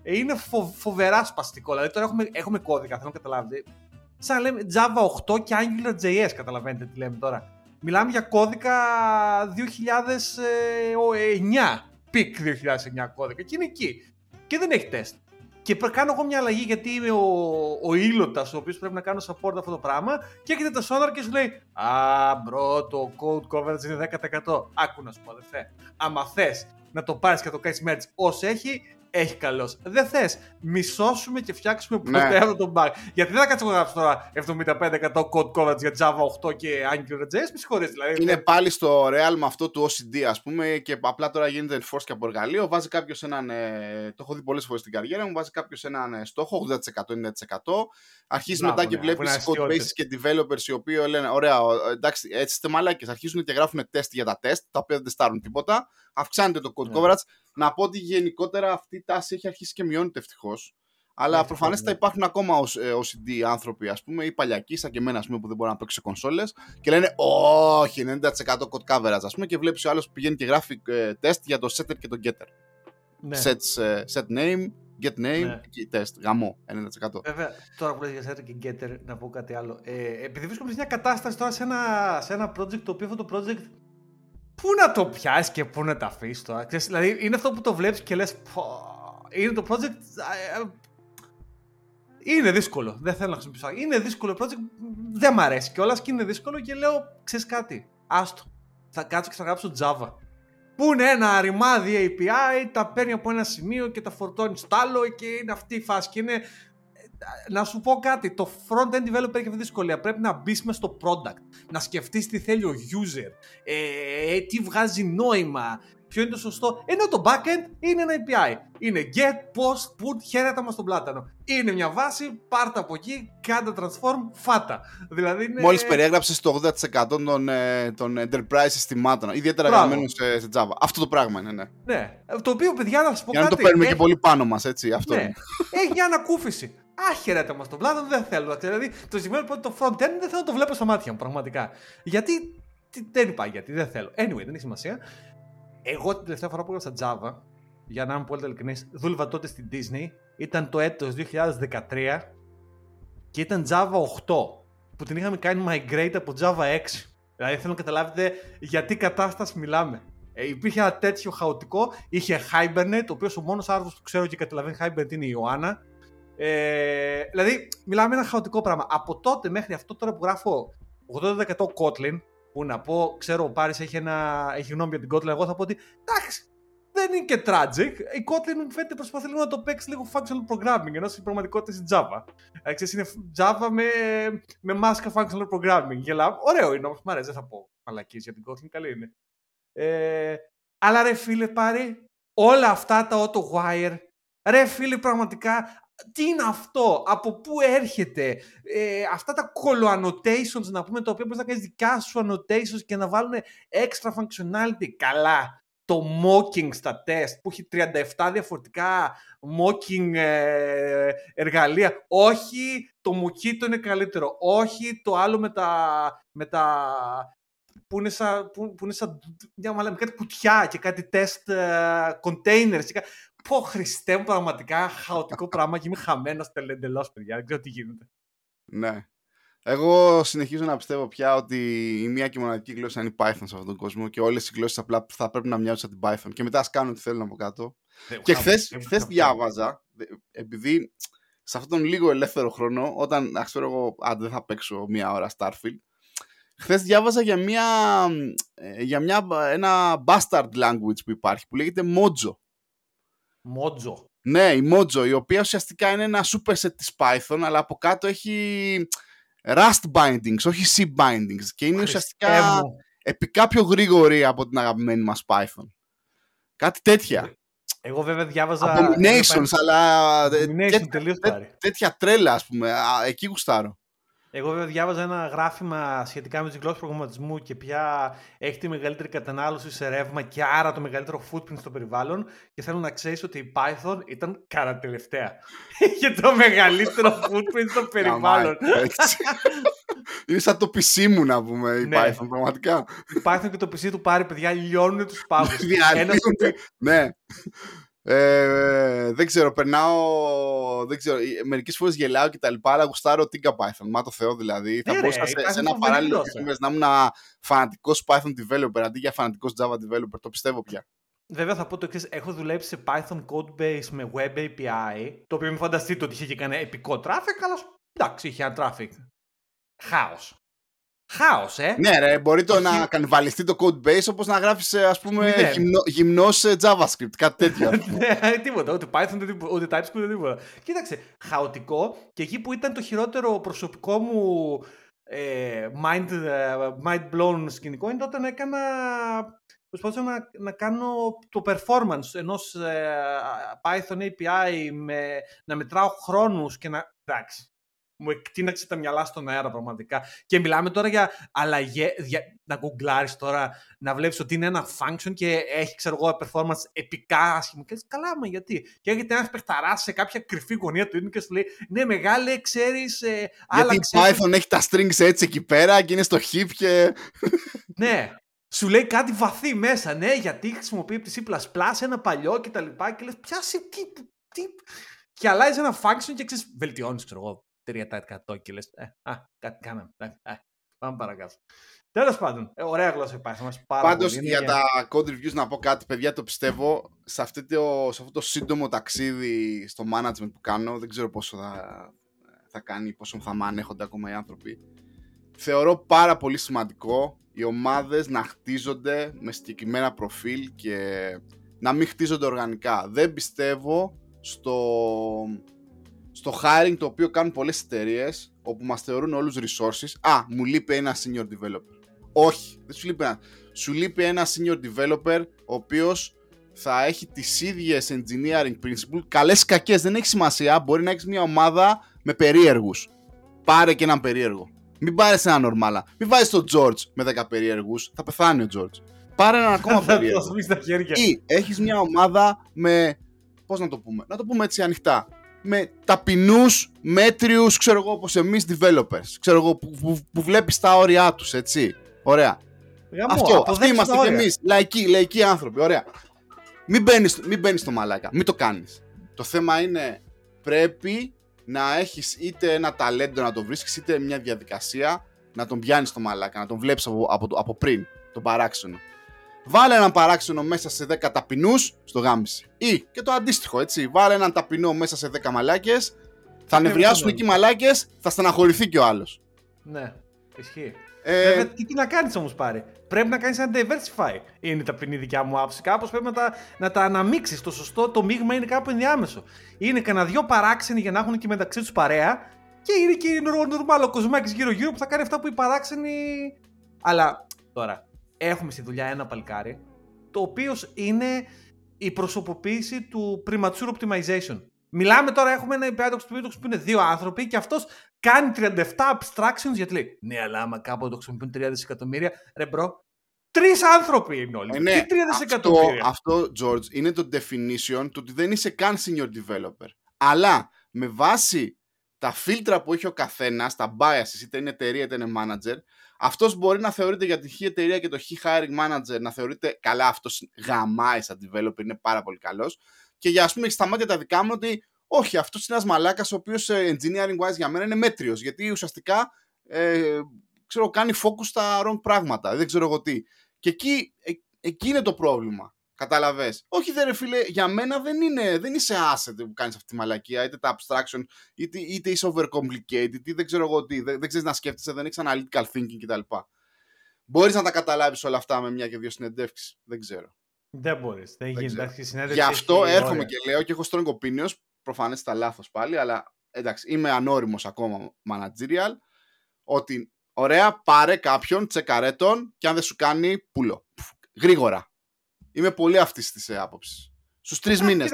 Ε, Είναι φο- φοβερά σπαστικό. Δηλαδή τώρα έχουμε, έχουμε κώδικα, θέλω να καταλάβετε. Σαν να λέμε Java 8 και AngularJS, καταλαβαίνετε τι λέμε τώρα. Μιλάμε για κώδικα 2009, peak 2009 κώδικα και είναι εκεί. Και δεν έχει τεστ. Και πρα- κάνω εγώ μια αλλαγή γιατί είμαι ο, ο είλωτας, ο οποίος πρέπει να κάνω support αυτό το πράγμα. Και έρχεται το Sonar και σου λέει Α, bro, το code coverage είναι 10%. Άκου να σου πω, αδερφέ. Άμα θες να το πάρεις και να το κάνεις merge όσο έχει, έχει καλώς. Δεν θες. Μισώσουμε και φτιάξουμε Ναι. πρώτα αυτό το bug. Γιατί δεν θα κάτσω να γράψω τώρα 75% code coverage για Java 8 και AngularJS. Με συγχωρείτε. Δηλαδή, Είναι πάλι στο realm αυτό του OCD, ας πούμε, και απλά τώρα γίνεται enforced και από εργαλείο. Βάζει κάποιος έναν. ε, το έχω δει πολλές φορές στην καριέρα μου. Βάζει κάποιος έναν ε, στόχο, 80%-90%. Αρχίζει Μπράβο, μετά και ναι, βλέπεις που είναι code bases αστείωτες. και developers οι οποίοι λένε: Ωραία, ο- εντάξει, έτσι είστε μαλάκες. Αρχίζουν και γράφουν τεστ για τα τεστ, τα οποία δεν τεστάρουν τίποτα. Αυξάνεται το code Ναι. coverage. Να πω ότι γενικότερα αυτή η τάση έχει αρχίσει και μειώνεται ευτυχώς. Αλλά Ναι, προφανέστατα ναι. υπάρχουν ακόμα ως, ε, OCD άνθρωποι, ας πούμε, ή παλιακοί, σαν και εμένα, ας πούμε, που δεν μπορεί να παίξει σε κονσόλες και λένε Όχι, 90% code coverage, ας πούμε, και βλέπεις ο άλλος που πηγαίνει και γράφει ε, test για το setter και το getter. ναι. Sets, ε, set name, get name Ναι. και test. Γαμό, 90%. Βέβαια, τώρα που λες για Setter και Getter, να πω κάτι άλλο. Ε, επειδή βρίσκομαι σε μια κατάσταση τώρα σε ένα, σε ένα project, το οποίο αυτό το project πού να το πιάσεις και πού να τα αφήσεις τώρα. Ξέρεις, δηλαδή, είναι αυτό που το βλέπεις και λες. Είναι το project. ε, ε, είναι δύσκολο. Δεν θέλω να χρησιμοποιήσω. Είναι δύσκολο project. Δεν μ' αρέσει κιόλας και είναι δύσκολο και λέω, ξέρεις κάτι. Άστο. Θα κάτσω και θα γράψω Java. Που είναι ένα ρημάδι API, τα παίρνει από ένα σημείο και τα φορτώνεις στο άλλο και είναι αυτή η φάση. Και είναι να σου πω κάτι, το front-end developer έχει αυτή τη δυσκολία. Πρέπει να μπεις μες στο product, να σκεφτείς τι θέλει ο user, ε, τι βγάζει νόημα, ποιο είναι το σωστό. Ενώ το backend είναι ένα API. Είναι get, post, put, χαίρετα μας στον πλάτανο. Είναι μια βάση, πάρτα από εκεί, κάντε transform, φάτα. Δηλαδή είναι... Μόλις περιέγραψες το 80% των, ε, των enterprise συστημάτων, ιδιαίτερα Μπράβο. γραμμένων σε, σε Java. Αυτό το πράγμα είναι, ναι. Ναι, το οποίο παιδιά να σα πω Για να κάτι. το παίρνουμε έχει- και πολύ πάνω μας, έτσι. Αυτό Ναι, είναι. έχει μια ανακούφιση. Άχαιρετα μας τον πλάτο, δεν θέλω. Δηλαδή, το σημείο που το front end δεν θέλω να το βλέπω στα μάτια μου, πραγματικά. Γιατί. τι- Δεν υπάρχει γιατί, δεν θέλω. Anyway, δεν έχει σημασία. Εγώ την τελευταία φορά που έγραψα Java, για να είμαι πολύ ειλικρινής, δούλευα τότε στην Disney. Ήταν το έτος 2013 και ήταν Java 8 που την είχαμε κάνει migrate από Java 6. Δηλαδή θέλω να καταλάβετε γιατί κατάσταση μιλάμε. Ε, υπήρχε ένα τέτοιο χαοτικό. Είχε Hibernate, ο οποίος ο μόνος άνθρωπος που ξέρω και καταλαβαίνει Hibernate είναι η Ιωάννα. Ε, δηλαδή, μιλάμε ένα χαοτικό πράγμα. Από τότε μέχρι αυτό τώρα που γράφω 80% Kotlin, που να πω, ξέρω ο Πάρης έχει, ένα, έχει γνώμη για την Kotlin, εγώ θα πω ότι εντάξει, δεν είναι και tragic. Η Kotlin μου φαίνεται προσπαθεί λίγο να το παίξει λίγο functional programming, ενώ στην πραγματικότητα είναι Java. Ε, ξέρεις, είναι Java με, με μάσκα functional programming. Γελάω. Ωραίο είναι όμως, μ' αρέσει, δεν θα πω μαλακίες για την Kotlin, καλή είναι. Ε, αλλά ρε φίλε πάρει όλα αυτά τα auto wire, ρε φίλε πραγματικά, τι είναι αυτό, από πού έρχεται, ε, αυτά τα colo annotations να πούμε, τα οποία μπορείς να κάνεις δικά σου annotations και να βάλουν extra functionality. Καλά, το mocking στα test που έχει 37 διαφορετικά mocking ε, εργαλεία. Όχι, το Mokito είναι καλύτερο. Όχι, το άλλο με τα, με τα που είναι σαν, που, που είναι σαν μια μαλά, με κάτι κουτιά και κάτι test ε, containers. Και κα... Πω Χριστέ μου, πραγματικά χαοτικό πράγμα και είμαι χαμένος τελεντελώ, παιδιά. Δεν ξέρω τι γίνεται. Ναι. Εγώ συνεχίζω να πιστεύω πια ότι η μία και μοναδική γλώσσα είναι η Python σε αυτόν τον κόσμο και όλες οι γλώσσες απλά θα πρέπει να μοιάζουν σαν την Python. Και μετά ας κάνουν τι θέλουν από κάτω. Και χθε χθες διάβαζα, επειδή σε αυτόν τον λίγο ελεύθερο χρόνο, όταν ξέρω εγώ, αν δεν θα παίξω μία ώρα Starfield, χθες διάβαζα για, μια, ε, για μια, ένα bastard language που υπάρχει που λέγεται Mojo. Mojo. Ναι, η Mojo, η οποία ουσιαστικά είναι ένα superset της Python, αλλά από κάτω έχει Rust bindings, όχι C bindings. Και είναι ουσιαστικά επικά πιο γρήγορη από την αγαπημένη μας Python. Κάτι τέτοια. Εγώ βέβαια διάβαζα. Abominations, αλλά. Abomination, τελείως πάρει. Τέτοια τρέλα, ας πούμε. Εκεί γουστάρω. Εγώ βέβαια διάβαζα ένα γράφημα σχετικά με τι γλώσσε προγραμματισμού και ποια έχει τη μεγαλύτερη κατανάλωση σε ρεύμα και άρα το μεγαλύτερο footprint στο περιβάλλον. Και θέλω να ξέρεις ότι η Python ήταν κατά τελευταία. Είχε το μεγαλύτερο footprint στο περιβάλλον. Είναι σαν το PC μου να πούμε η ναι. Python, πραγματικά. Η Python και το PC του πάρει, παιδιά, λιώνουν τους πάγους. Ναι. Ε, δεν ξέρω, περνάω. Δεν ξέρω, μερικές φορές γελάω και τα λοιπά, αλλά γουστάρω Tinka Python. Μα το Θεό δηλαδή. θα ναι, μπορούσα σε, σε, ένα παράλληλο να ήμουν φανατικός Python developer αντί για φανατικός Java developer. Το πιστεύω πια. Βέβαια θα πω το εξής. Έχω δουλέψει σε Python codebase με web API, το οποίο μην φανταστείτε ότι είχε και κανένα επικό traffic, αλλά εντάξει, είχε ένα traffic. Χάος. Χάος, ε. Ναι, ρε, μπορεί το να κανιβαλιστεί το code base όπως να γράφεις, ας πούμε, γυμνό, γυμνός JavaScript, κάτι τέτοιο. ναι, τίποτα. Ούτε Python, ούτε TypeScript, ούτε τίποτα. Κοίταξε, χαοτικό και εκεί που ήταν το χειρότερο προσωπικό μου ε, mind, ε, mind blown σκηνικό είναι όταν έκανα. Προσπαθούσα να, να κάνω το performance ενός ε, Python API με, να μετράω χρόνους και να... Εντάξει, μου εκτείναξε τα μυαλά στον αέρα πραγματικά. Και μιλάμε τώρα για αλλαγέ, για, να γκουγκλάρεις τώρα, να βλέπεις ότι είναι ένα function και έχει, ξέρω εγώ, performance επικά άσχημο. Και λες, καλά, μα γιατί. Και έρχεται ένας παιχταράς σε κάποια κρυφή γωνία του και σου λέει, ναι, μεγάλε, ξέρεις, ε, Γιατί Python έχει τα strings έτσι εκεί πέρα και είναι στο hip και... ναι, σου λέει κάτι βαθύ μέσα, ναι, γιατί χρησιμοποιεί τη C++, ένα παλιό κτλ. Και, και λες, πιάσει, τι, τι, και αλλάζεις ένα function και ξέρεις, βελτιώνεις, ξέρω εγώ, 3% και λες, ε, α, κάτι κάναμε. Ε, ε, πάμε παρακάτω. Τέλος πάντων, ε, ωραία γλώσσα υπάρχει. Μας πάρα Πάντως για, για τα code reviews να πω κάτι, παιδιά, το πιστεύω. Σε, αυτό το, σε αυτό το σύντομο ταξίδι στο management που κάνω, δεν ξέρω πόσο θα, θα κάνει, πόσο θα μανέχονται ακόμα οι άνθρωποι. Θεωρώ πάρα πολύ σημαντικό οι ομάδες να χτίζονται με συγκεκριμένα προφίλ και να μην χτίζονται οργανικά. Δεν πιστεύω στο στο hiring το οποίο κάνουν πολλές εταιρείες όπου μας θεωρούν όλους resources. Α, μου λείπει ένα senior developer. Όχι, δεν σου λείπει ένα. Σου λείπει ένα senior developer ο οποίος θα έχει τις ίδιες engineering principles. Καλές ή κακές, δεν έχει σημασία. Μπορεί να έχεις μια ομάδα με περίεργους. Πάρε και έναν περίεργο. Μην πάρεις ένα νορμάλα. Μην βάζεις τον George με 10 περίεργους. Θα πεθάνει ο George. Πάρε έναν ακόμα περίεργο. Ή έχεις μια ομάδα με. Πώς να το πούμε; Να το πούμε έτσι ανοιχτά με ταπεινούς, μέτριους, ξέρω εγώ, όπως εμείς developers. Ξέρω εγώ, που, που, που βλέπεις τα όρια τους, έτσι. Ωραία. Αυτό, αυτοί είμαστε κι εμείς, λαϊκοί, λαϊκοί άνθρωποι, ωραία. Μην μπαίνεις, μην μπαίνεις στο μαλάκα, μην το κάνεις. Το θέμα είναι, πρέπει να έχεις είτε ένα ταλέντο να το βρίσκεις, είτε μια διαδικασία να τον πιάνεις στο μαλάκα, να τον βλέπεις από, από, από πριν, τον παράξενο. Βάλε έναν παράξενο μέσα σε 10 ταπεινούς στο γάμιση. Ή και το αντίστοιχο, έτσι. Βάλε έναν ταπεινό μέσα σε 10 μαλάκες. Θα νευριάσουν εκεί μαλάκες, θα στεναχωρηθεί και ο άλλος. Ναι, ισχύει. Ε... Βέβαια, τι, τι να κάνεις όμως πάρει. Πρέπει να κάνεις ένα diversify. Είναι η ταπεινή δικιά μου άποψη. Κάπως πρέπει να τα, να τα αναμίξεις. Το σωστό, το μείγμα είναι κάπου ενδιάμεσο. Είναι κανένα δυο παράξενοι για να έχουν και μεταξύ τους παρέα. Και είναι και ο νορμάλο κοσμάκι γύρω-γύρω που θα κάνει αυτά που οι παράξενοι. Αλλά τώρα, έχουμε στη δουλειά ένα παλικάρι, το οποίο είναι η προσωποποίηση του premature optimization. Μιλάμε τώρα, έχουμε ένα υπέρδοξο του που είναι δύο άνθρωποι και αυτός κάνει 37 abstractions γιατί λέει Ναι, αλλά άμα κάποτε το χρησιμοποιούν 3 δισεκατομμύρια, ρε bro, τρεις άνθρωποι είναι όλοι. Ε, ναι, Τι 3 δισεκατομμύρια; Αυτό, αυτό, George, είναι το definition του ότι δεν είσαι καν senior developer. Αλλά με βάση τα φίλτρα που έχει ο καθένας, τα biases, είτε είναι εταιρεία είτε είναι manager, αυτός μπορεί να θεωρείται για τη χ εταιρεία και το χ hiring manager να θεωρείται καλά, αυτός γαμάει σαν developer, είναι πάρα πολύ καλός. Και για ας πούμε, έχει στα μάτια τα δικά μου ότι όχι, αυτός είναι ένας μαλάκας ο οποίος ε, engineering wise για μένα είναι μέτριος. Γιατί ουσιαστικά ε, ξέρω, κάνει focus στα wrong πράγματα. Δεν ξέρω εγώ τι. Και εκεί, ε, εκεί είναι το πρόβλημα. Κατάλαβες. Όχι, δε ρε φίλε, για μένα δεν, είναι, δεν είσαι asset που κάνεις αυτή τη μαλακία, είτε τα abstraction, είτε, είτε είσαι overcomplicated, είτε δεν ξέρω εγώ τι. Δεν, δεν ξέρεις να σκέφτεσαι, δεν έχεις analytical thinking κτλ. Μπορείς να τα καταλάβεις όλα αυτά με μια και δύο συνεντεύξεις. Δεν ξέρω. Δεν μπορείς. Δεν, δεν γίνεται. Γι' αυτό έρχομαι και λέω και έχω strong opinions. Προφανώ τα λάθος πάλι, αλλά εντάξει, είμαι ανώριμος ακόμα managerial. Ότι ωραία, πάρε κάποιον, τσεκαρέτον και αν δεν σου κάνει, πουλο. Γρήγορα. Είμαι πολύ αυτή τη άποψης. Στους τρεις μήνες.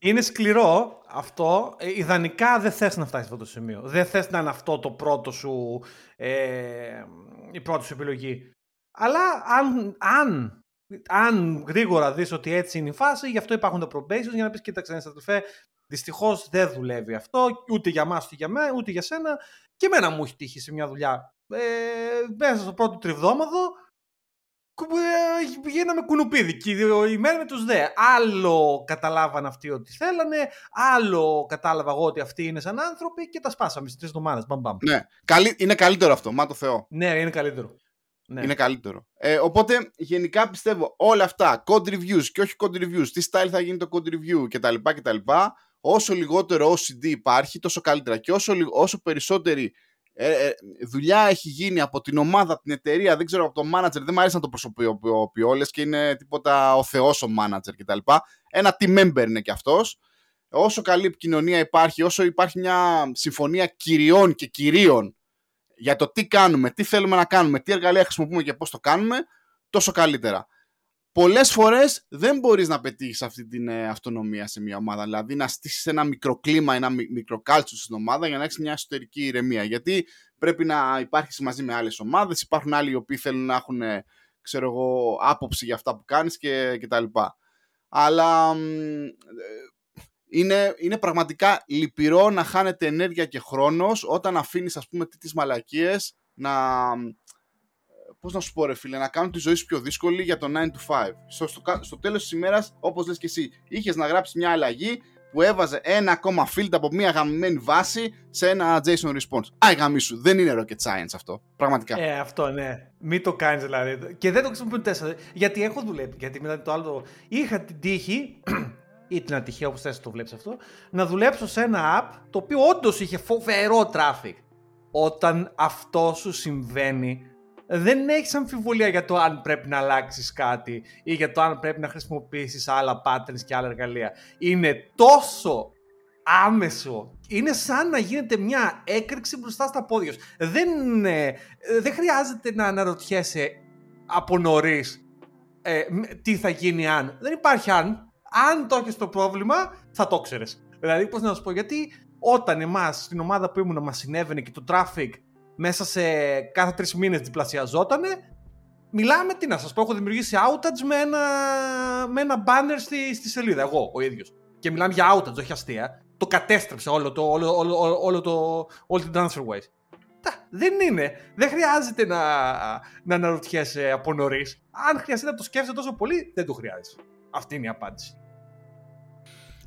Είναι σκληρό αυτό. Ε, ιδανικά δεν θες να φτάσεις σε αυτό το σημείο. Δεν θες να είναι αυτό το πρώτο σου, ε, η πρώτη σου επιλογή. Αλλά αν, αν, αν γρήγορα δεις ότι έτσι είναι η φάση, γι' αυτό υπάρχουν τα probations για να πεις: Κοίταξε, ένα αδελφέ, δυστυχώς δεν δουλεύει αυτό, ούτε για μα, ούτε για μένα, ούτε για σένα. Και εμένα μου έχει τύχει σε μια δουλειά. Ε, μέσα στο πρώτο τριβδόμαδο ε, γίναμε κουνουπίδι και η μέρα με τους δε. Άλλο καταλάβαν αυτοί ότι θέλανε, άλλο κατάλαβα εγώ ότι αυτοί είναι σαν άνθρωποι και τα σπάσαμε στις τρεις εβδομάδες. Ναι, είναι καλύτερο αυτό, μα το Θεό. Ναι, είναι καλύτερο. Ναι. Είναι καλύτερο. Ε, οπότε γενικά πιστεύω όλα αυτά, code reviews και όχι code reviews, τι style θα γίνει το code review κτλ. κτλ όσο λιγότερο OCD υπάρχει, τόσο καλύτερα. Και όσο, όσο περισσότερη ε, ε, δουλειά έχει γίνει από την ομάδα, την εταιρεία, δεν ξέρω, από το manager, δεν μου αρέσει να το προσωποποιώ λες και είναι τίποτα ο θεός ο manager κτλ. Ένα team member είναι και αυτός. Όσο καλή επικοινωνία υπάρχει, όσο υπάρχει μια συμφωνία κυριών και κυρίων για το τι κάνουμε, τι θέλουμε να κάνουμε, τι εργαλεία χρησιμοποιούμε και πώς το κάνουμε, τόσο καλύτερα πολλές φορές δεν μπορείς να πετύχεις αυτή την ε, αυτονομία σε μια ομάδα. Δηλαδή να στήσεις ένα μικροκλίμα, ένα μικροκάλτσο στην ομάδα για να έχεις μια εσωτερική ηρεμία. Γιατί πρέπει να υπάρχεις μαζί με άλλες ομάδες, υπάρχουν άλλοι οι οποίοι θέλουν να έχουν ξέρω εγώ, άποψη για αυτά που κάνεις και, και τα λοιπά. Αλλά είναι, είναι πραγματικά λυπηρό να χάνεται ενέργεια και χρόνος όταν αφήνεις ας πούμε τις μαλακίες να, πώς να σου πω, ρε φίλε, να κάνουν τη ζωή σου πιο δύσκολη για το 9 to 5. Στο, στο, στο τέλος της ημέρας, όπως λες και εσύ, είχες να γράψεις μια αλλαγή που έβαζε ένα ακόμα field από μια γαμμένη βάση σε ένα JSON response. Άι γαμίσου, δεν είναι rocket science αυτό. Πραγματικά. Ε, αυτό ναι. Μην το κάνεις δηλαδή. Και δεν το χρησιμοποιούν τέσσερα. Γιατί έχω δουλέψει. Γιατί μετά το άλλο. Είχα την τύχη ή την ατυχία, όπως θες το βλέπεις αυτό, να δουλέψω σε ένα app το οποίο όντως είχε φοβερό traffic. Όταν αυτό σου συμβαίνει, δεν έχεις αμφιβολία για το αν πρέπει να αλλάξεις κάτι ή για το αν πρέπει να χρησιμοποιήσεις άλλα patterns και άλλα εργαλεία. Είναι τόσο άμεσο. Είναι σαν να γίνεται μια έκρηξη μπροστά στα πόδια σου. Δεν, δεν χρειάζεται να αναρωτιέσαι από νωρίς ε, τι θα γίνει αν. Δεν υπάρχει αν. Αν το έχεις το πρόβλημα, θα το ξέρεις. Δηλαδή, πώς να σου πω, γιατί όταν εμάς στην ομάδα που ήμουν μας συνέβαινε και το traffic μέσα σε κάθε τρεις μήνες διπλασιαζότανε. Μιλάμε, τι να σας πω, έχω δημιουργήσει outage με ένα, με ένα banner στη, στη σελίδα, εγώ ο ίδιος. Και μιλάμε για outage, όχι αστεία. Το κατέστρεψε όλο, το, όλο, όλο, όλο, το, όλη την TransferWise. Δεν είναι. Δεν χρειάζεται να, να αναρωτιέσαι από νωρίς. Αν χρειαστεί να το σκέφτεσαι τόσο πολύ, δεν το χρειάζεσαι. Αυτή είναι η απάντηση.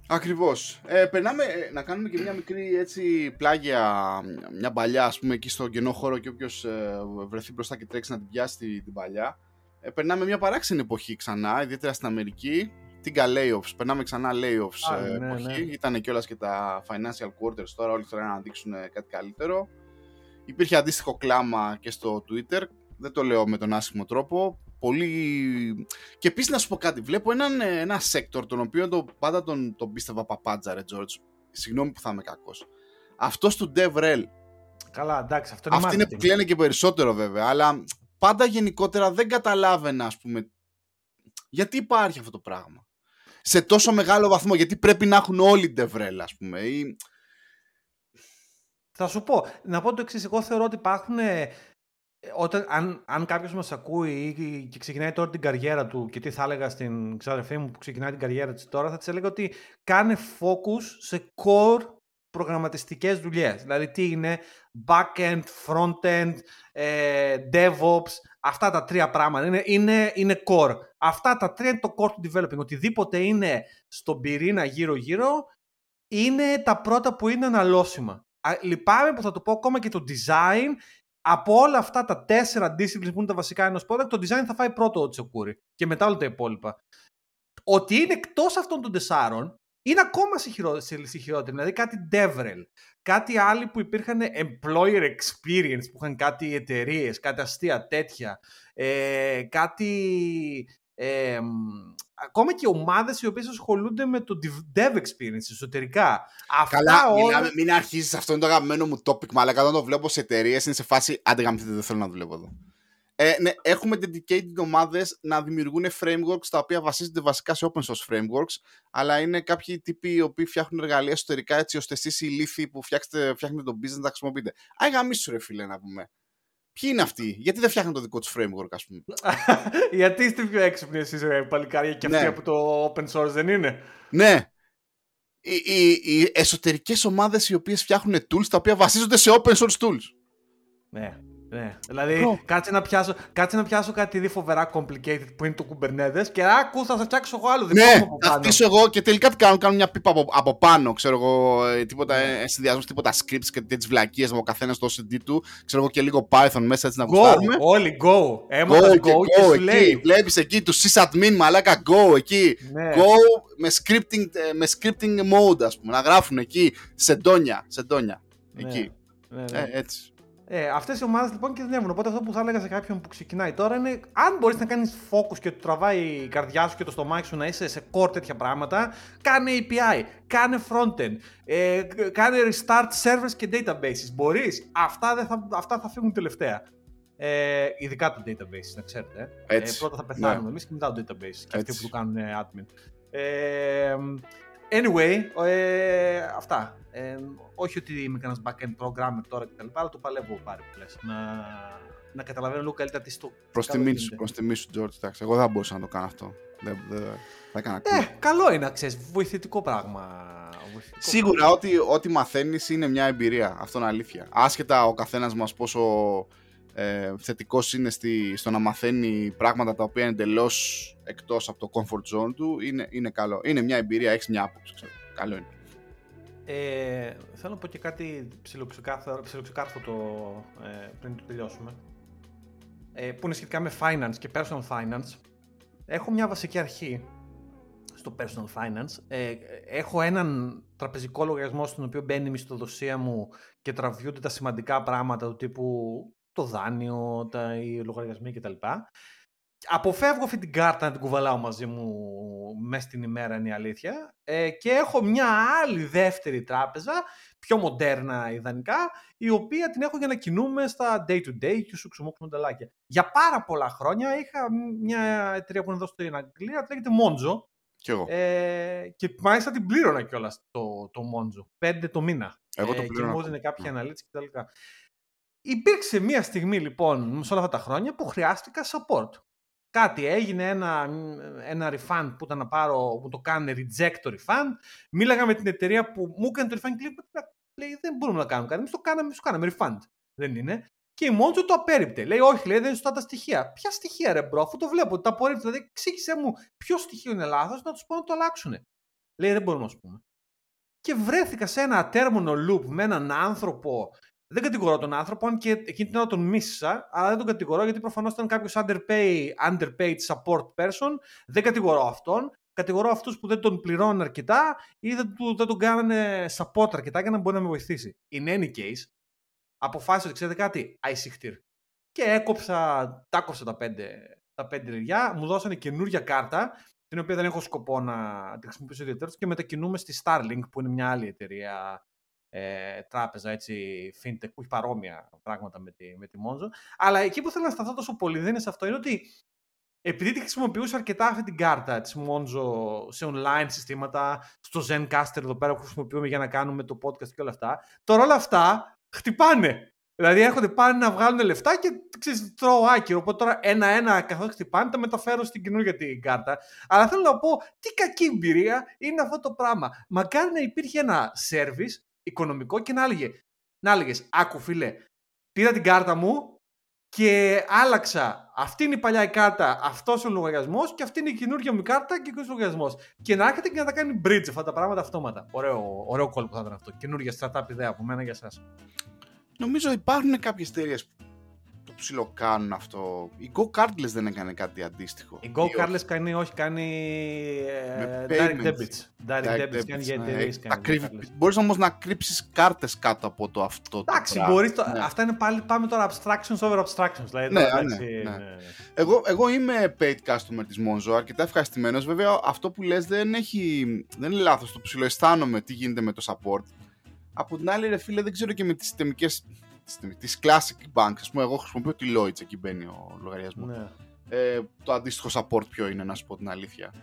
Ακριβώς. Ε, περνάμε ε, να κάνουμε και μια μικρή έτσι πλάγια, μια παλιά ας πούμε εκεί στο κενό χώρο και όποιος ε, βρεθεί μπροστά και τρέξει να την πιάσει την, την παλιά. Ε, περνάμε μια παράξενη εποχή ξανά, ιδιαίτερα στην Αμερική. Την layoffs, περνάμε ξανά layoffs ε, ναι, εποχή. Ναι. Ήταν και όλα και τα financial quarters τώρα, όλοι θέλουν να δείξουν κάτι καλύτερο. Υπήρχε αντίστοιχο κλάμα και στο Twitter, δεν το λέω με τον άσχημο τρόπο πολύ... Και επίσης να σου πω κάτι, βλέπω έναν, ένα sector τον οποίο το, πάντα τον, τον πίστευα παπάντζα, ρε George. Συγγνώμη που θα είμαι κακός. Αυτός του DevRel. Καλά, εντάξει, αυτό είναι Αυτή είναι που κλαίνε και περισσότερο βέβαια, αλλά πάντα γενικότερα δεν καταλάβαινα, ας πούμε, γιατί υπάρχει αυτό το πράγμα. Σε τόσο μεγάλο βαθμό, γιατί πρέπει να έχουν όλοι DevRel, ας πούμε. Ή... Θα σου πω, να πω το εξής. Εγώ θεωρώ ότι υπάρχουν όταν, αν, αν κάποιος μας ακούει και ξεκινάει τώρα την καριέρα του και τι θα έλεγα στην ξαδερφή μου που ξεκινάει την καριέρα της τώρα, θα της έλεγα ότι κάνε focus σε core προγραμματιστικές δουλειές. Δηλαδή τι είναι backend, frontend, ε, DevOps, αυτά τα τρία πράγματα είναι, είναι, είναι core. Αυτά τα τρία είναι το core του developing. Οτιδήποτε είναι στον πυρήνα γύρω-γύρω είναι τα πρώτα που είναι αναλώσιμα. Λυπάμαι που θα το πω ακόμα και το design από όλα αυτά τα τέσσερα disciplines που είναι τα βασικά ενός product, το design θα φάει πρώτο ο Τσεκούρη και μετά όλα τα υπόλοιπα. Ότι είναι εκτός αυτών των τεσσάρων είναι ακόμα συγχειρότερο. Δηλαδή κάτι DevRel, κάτι άλλοι που υπήρχαν employer experience, που είχαν κάτι εταιρείες, κάτι αστεία τέτοια, ε, κάτι ε, ακόμα και ομάδες οι οποίες ασχολούνται με το dev experience εσωτερικά. Καλά, Αυτά όλα... μην αρχίσεις, αυτό είναι το αγαπημένο μου topic, αλλά όταν το βλέπω σε εταιρείες είναι σε φάση, άντε γαμηθείτε, δεν θέλω να δουλεύω εδώ. Ε, ναι, έχουμε dedicated ομάδες να δημιουργούν frameworks τα οποία βασίζονται βασικά σε open source frameworks, αλλά είναι κάποιοι τύποι οι οποίοι φτιάχνουν εργαλεία εσωτερικά έτσι ώστε εσείς οι λύθοι που φτιάχνετε, φτιάχνετε το business να τα χρησιμοποιείτε. Α, γαμίσου ρε φίλε να πούμε. Ποιοι είναι αυτοί, γιατί δεν φτιάχνουν το δικό τους framework, ας πούμε; γιατί είστε πιο έξυπνοι εσείς, παλικάρια, και αυτοί Ναι. από το open source δεν είναι; Ναι. Οι, οι, οι εσωτερικές ομάδες οι οποίες φτιάχνουν tools τα οποία βασίζονται σε open source tools. Ναι. Ναι. Δηλαδή, Bro. κάτσε να, πιάσω, κάτσε να πιάσω κάτι δι φοβερά complicated που είναι το Kubernetes και άκου θα σε φτιάξω εγώ άλλο δικό Ναι, μου από θα πάνω. χτίσω εγώ και τελικά τι κάνουν, κάνουν μια πίπα από, από πάνω, ξέρω εγώ, ε, τίποτα ε, συνδυασμός, τίποτα scripts και τέτοιες βλακίες με ο καθένας στο CD του, ξέρω εγώ και λίγο Python μέσα έτσι να Go, γουστάρουμε. όλοι go. Έμαθα Go go, και και go σου εκεί, λέει. βλέπεις εκεί του sysadmin μαλάκα go εκεί. Ναι. Go με scripting, ε, με scripting mode ας πούμε, να γράφουν εκεί σε ντόνια, σε ντόνια. Ναι. Εκεί, Ναι, ναι. ε, έτσι. Ε, Αυτές οι ομάδες λοιπόν κινδυνεύουν. Οπότε αυτό που θα έλεγα σε κάποιον που ξεκινάει τώρα είναι αν μπορείς να κάνεις focus και του τραβάει η καρδιά σου και το στομάχι σου να είσαι σε core τέτοια πράγματα, κάνε API, κάνε frontend, ε, κάνε restart servers και databases. Μπορείς. Αυτά, δεν θα, αυτά θα φύγουν τελευταία. Ε, ειδικά το database, να ξέρετε. ε. Έτσι. Ε, πρώτα θα πεθάνουμε Ναι. εμείς και μετά το database. Και αυτοί Έτσι. που το κάνουν ε, admin. Ε, anyway, ε, αυτά. Ε, όχι ότι είμαι κανένας backend programmer τώρα κτλ. Αλλά το παλεύω πάρα πολλέ. Να, να καταλαβαίνω λίγο καλύτερα τι στο. Προς καλό τιμή γίνεται. σου, προς τιμή σου, George, εντάξει. Εγώ δεν θα μπορούσα να το κάνω αυτό. Δεν, δεν, θα έκανα Ε, cool. καλό είναι να ξέρεις. Βοηθητικό πράγμα. Βοηθητικό Σίγουρα ό,τι, ό,τι μαθαίνεις είναι μια εμπειρία. Αυτό είναι αλήθεια. Άσχετα ο καθένας μας πόσο ε, θετικός είναι στη, στο να μαθαίνει πράγματα τα οποία είναι εντελώς εκτός από το comfort zone του, είναι, είναι καλό. Είναι μια εμπειρία, έχεις μια άποψη, ξέρω. Καλό είναι. Ε, θέλω να πω και κάτι ψιλοξεκάρθο ψιλοξεκάρθωτο ε, πριν το τελειώσουμε. Ε, που είναι σχετικά με finance και personal finance. Έχω μια βασική αρχή στο personal finance. Ε, έχω έναν τραπεζικό λογαριασμό στον οποίο μπαίνει η μισθοδοσία μου και τραβιούνται τα σημαντικά πράγματα του τύπου το δάνειο, τα, οι λογαριασμοί κτλ. Αποφεύγω αυτή την κάρτα να την κουβαλάω μαζί μου μέσα στην ημέρα είναι η αλήθεια ε, και έχω μια άλλη δεύτερη τράπεζα πιο μοντέρνα ιδανικά η οποία την έχω για να κινούμε στα day to day και σου ξεμόξουμε μοντελάκια. Για πάρα πολλά χρόνια είχα μια εταιρεία που είναι εδώ στην Αγγλία που λέγεται Monzo Κι εγώ. ε, και μάλιστα την πλήρωνα κιόλας το, το Monzo. Πέντε το μήνα. Εγώ το Ε, πλήρωνα Και μου ακόμα. έδινε κάποια Ναι. αναλύση κτλ. Υπήρξε μια στιγμή λοιπόν σε όλα αυτά τα χρόνια που χρειάστηκα support. Κάτι έγινε, ένα, ένα refund που ήταν να πάρω, που το κάνουν reject το refund. Μίλαγα με την εταιρεία που μου έκανε το refund και λέει, λέει δεν μπορούμε να κάνουμε κάτι. Εμείς το κάναμε, σου κάναμε refund. Δεν είναι. Και η Monzo το απέρριπτε. Λέει, Όχι, λέει, δεν είναι σωστά τα στοιχεία. Ποια στοιχεία, ρε bro, αφού το βλέπω, τα απορρίπτω. Δηλαδή, εξήγησε μου ποιο στοιχείο είναι λάθος, να τους πω να το αλλάξουν. Λέει, δεν μπορούμε να σου πούμε. Και βρέθηκα σε ένα terminal loop με έναν άνθρωπο. Δεν κατηγορώ τον άνθρωπο, αν και εκείνη την ώρα τον μίσησα, αλλά δεν τον κατηγορώ γιατί προφανώς ήταν κάποιος underpaid, underpaid support person. Δεν κατηγορώ αυτόν. Κατηγορώ αυτούς που δεν τον πληρώνουν αρκετά ή δεν, του, δεν τον κάνανε support αρκετά για να μπορεί να με βοηθήσει. In any case, αποφάσισα ότι ξέρετε κάτι, icictir. Και έκοψα, τα έκοψα τα πέντε, τα πέντε λιριά, μου δώσανε καινούργια κάρτα, την οποία δεν έχω σκοπό να τη χρησιμοποιήσω ιδιαίτερα και μετακινούμε στη Starlink, που είναι μια άλλη εταιρεία ε, τράπεζα, έτσι, fintech, που έχει παρόμοια πράγματα με τη, με τη Monzo. Αλλά εκεί που θέλω να σταθώ τόσο πολύ δεν είναι σε αυτό, είναι ότι επειδή τη χρησιμοποιούσα αρκετά αυτή την κάρτα της Monzo σε online συστήματα, στο Zencaster εδώ πέρα που χρησιμοποιούμε για να κάνουμε το podcast και όλα αυτά, τώρα όλα αυτά χτυπάνε. Δηλαδή έρχονται πάνε να βγάλουν λεφτά και ξέρεις, τρώω άκυρο. Οπότε τώρα ένα-ένα καθώς χτυπάνε τα μεταφέρω στην καινούργια την κάρτα. Αλλά θέλω να πω τι κακή εμπειρία είναι αυτό το πράγμα. Μακάρι να υπήρχε ένα service οικονομικό και να έλεγε, να έλεγες, άκου φίλε, πήρα την κάρτα μου και άλλαξα. Αυτή είναι η παλιά η κάρτα, αυτός είναι ο λογαριασμός και αυτή είναι η καινούργια μου κάρτα και ο λογαριασμός. Και να έρχεται και να τα κάνει bridge αυτά τα πράγματα αυτόματα. Ωραίο, ωραίο κόλπο θα ήταν αυτό. Καινούργια startup ιδέα από μένα για εσά. Νομίζω υπάρχουν κάποιες εταιρείες που το ψιλοκάνουν αυτό. Η Go Cardless δεν έκανε κάτι αντίστοιχο. Η Go Ή Carless κάνει, όχι, κάνει ε, Με direct payments. debits. Direct, Direct debits, κάνει για debits, ναι. εταιρείες. Τα κρύβει- Μπορείς όμως να κρύψεις κάρτες κάτω από το αυτό. το Εντάξει, πράγμα. μπορείς το, Ναι. αυτά είναι πάλι, πάμε τώρα abstractions over abstractions. Δηλαδή, Ναι, τώρα, ναι, εντάξει, ναι. ναι, ναι. Εγώ, εγώ είμαι paid customer της Monzo, αρκετά ευχαριστημένος. Βέβαια, αυτό που λες δεν, έχει, δεν είναι λάθος. Το ψιλοαισθάνομαι τι γίνεται με το support. Από την άλλη, ρε φίλε, δεν ξέρω και με τις συστημικές αυτή της στιγμή. Της Classic Bank. Α πούμε, εγώ χρησιμοποιώ τη Lloyds, εκεί μπαίνει ο λογαριασμός. Ναι. Ε, το αντίστοιχο support ποιο είναι, να σου πω την αλήθεια.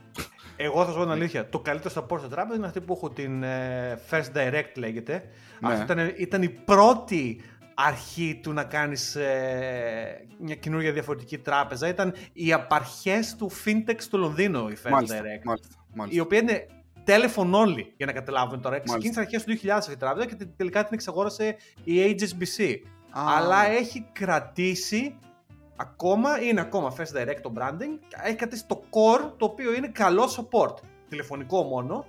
Εγώ θα σου πω την αλήθεια. Το καλύτερο support στην τράπεζα είναι αυτή που έχω την ε, First Direct λέγεται. Ναι. Αυτή ήταν, ήταν η πρώτη αρχή του να κάνεις ε, μια καινούργια διαφορετική τράπεζα. Ήταν οι απαρχές του fintech στο Λονδίνο η First Μάλιστα, Direct. μάλιστα, Η μάλιστα. οποία είναι telephone only, για να καταλάβουμε τώρα. Ξεκίνησε αρχές του 2000 αυτή η τράπεζα και τελικά την εξαγόρασε η HSBC. Α, Αλλά έχει κρατήσει ακόμα, είναι ακόμα First Direct το branding, έχει κρατήσει το core το οποίο είναι καλό support. Τηλεφωνικό μόνο.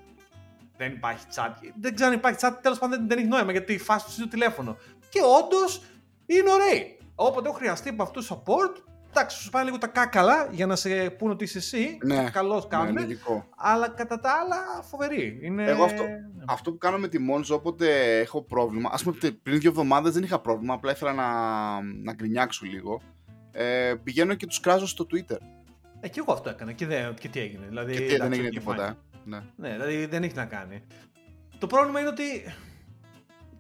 Δεν υπάρχει chat. Δεν ξέρω αν υπάρχει chat, τέλος πάντων δεν, δεν έχει νόημα γιατί η φάση του είναι το τηλέφωνο. Και όντως είναι ωραίοι. Όποτε έχω χρειαστεί από αυτού support, εντάξει, σου πάνε λίγο τα κάκαλα για να σε πούνε ότι είσαι εσύ. Ναι, Καλώ ναι, κάνουν. λογικό. αλλά κατά τα άλλα φοβερή. Είναι... Εγώ αυτό- Ναι. Αυτό που κάνω με τη Monzo όποτε έχω πρόβλημα, ας πούμε πριν δύο εβδομάδες δεν είχα πρόβλημα, απλά ήθελα να, να γκρινιάξω λίγο. Ε, πηγαίνω και τους κράζω στο Twitter. Ε, και εγώ αυτό έκανα. Και, δεν, και τι έγινε. Δηλαδή, και τι, δεν εντάξει, έγινε οκ, τίποτα. fine. ε. Ναι. Ναι, δηλαδή δεν έχει να κάνει. Το πρόβλημα είναι ότι.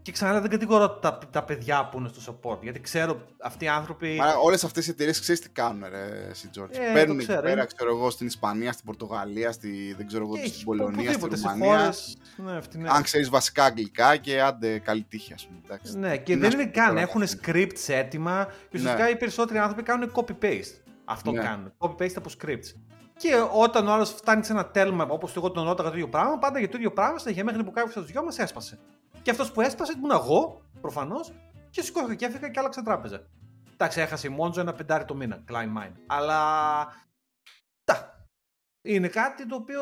Και ξανά δεν κατηγορώ τα, τα παιδιά που είναι στο support. Γιατί ξέρω αυτοί οι άνθρωποι. Μα όλες αυτές οι εταιρείες ξέρεις τι κάνουν, ρε, εσύ Τζόρτζ. Ε, το Παίρνουν εκεί ξέρω, πέρα, είναι- ξέρω εγώ, στην Ισπανία, στην Πορτογαλία, στη, δεν ξέρω εγώ, έχει στην Πολωνία, στην οπουδήποτε, σε Ρουμανία. χώρες, Ναι, φτηνές. Αν ξέρεις βασικά αγγλικά και άντε καλή τύχη, ας πούμε. εντάξει. Ναι, και Να δεν σου είναι πω καν. τώρα Έχουν αυτό. scripts έτοιμα και ουσιαστικά Ναι. οι περισσότεροι άνθρωποι κάνουν copy-paste. Αυτό Ναι. κάνουν. Copy-paste από scripts. Και όταν ο άλλος φτάνει σε ένα τέλμα, όπως εγώ τον ρώταγα το ίδιο πράγμα, πάντα για το ίδιο πράγμα, στα μέχρι που κάποιος από τους δυο μας έσπασε. Και αυτός που έσπασε ήμουν εγώ, προφανώς, και σηκώθηκα και έφυγα και άλλαξα τράπεζα. Εντάξει, έχασε η Μόντζο ένα πεντάρι το μήνα, Klein Mine. Αλλά. Τα. Είναι κάτι το οποίο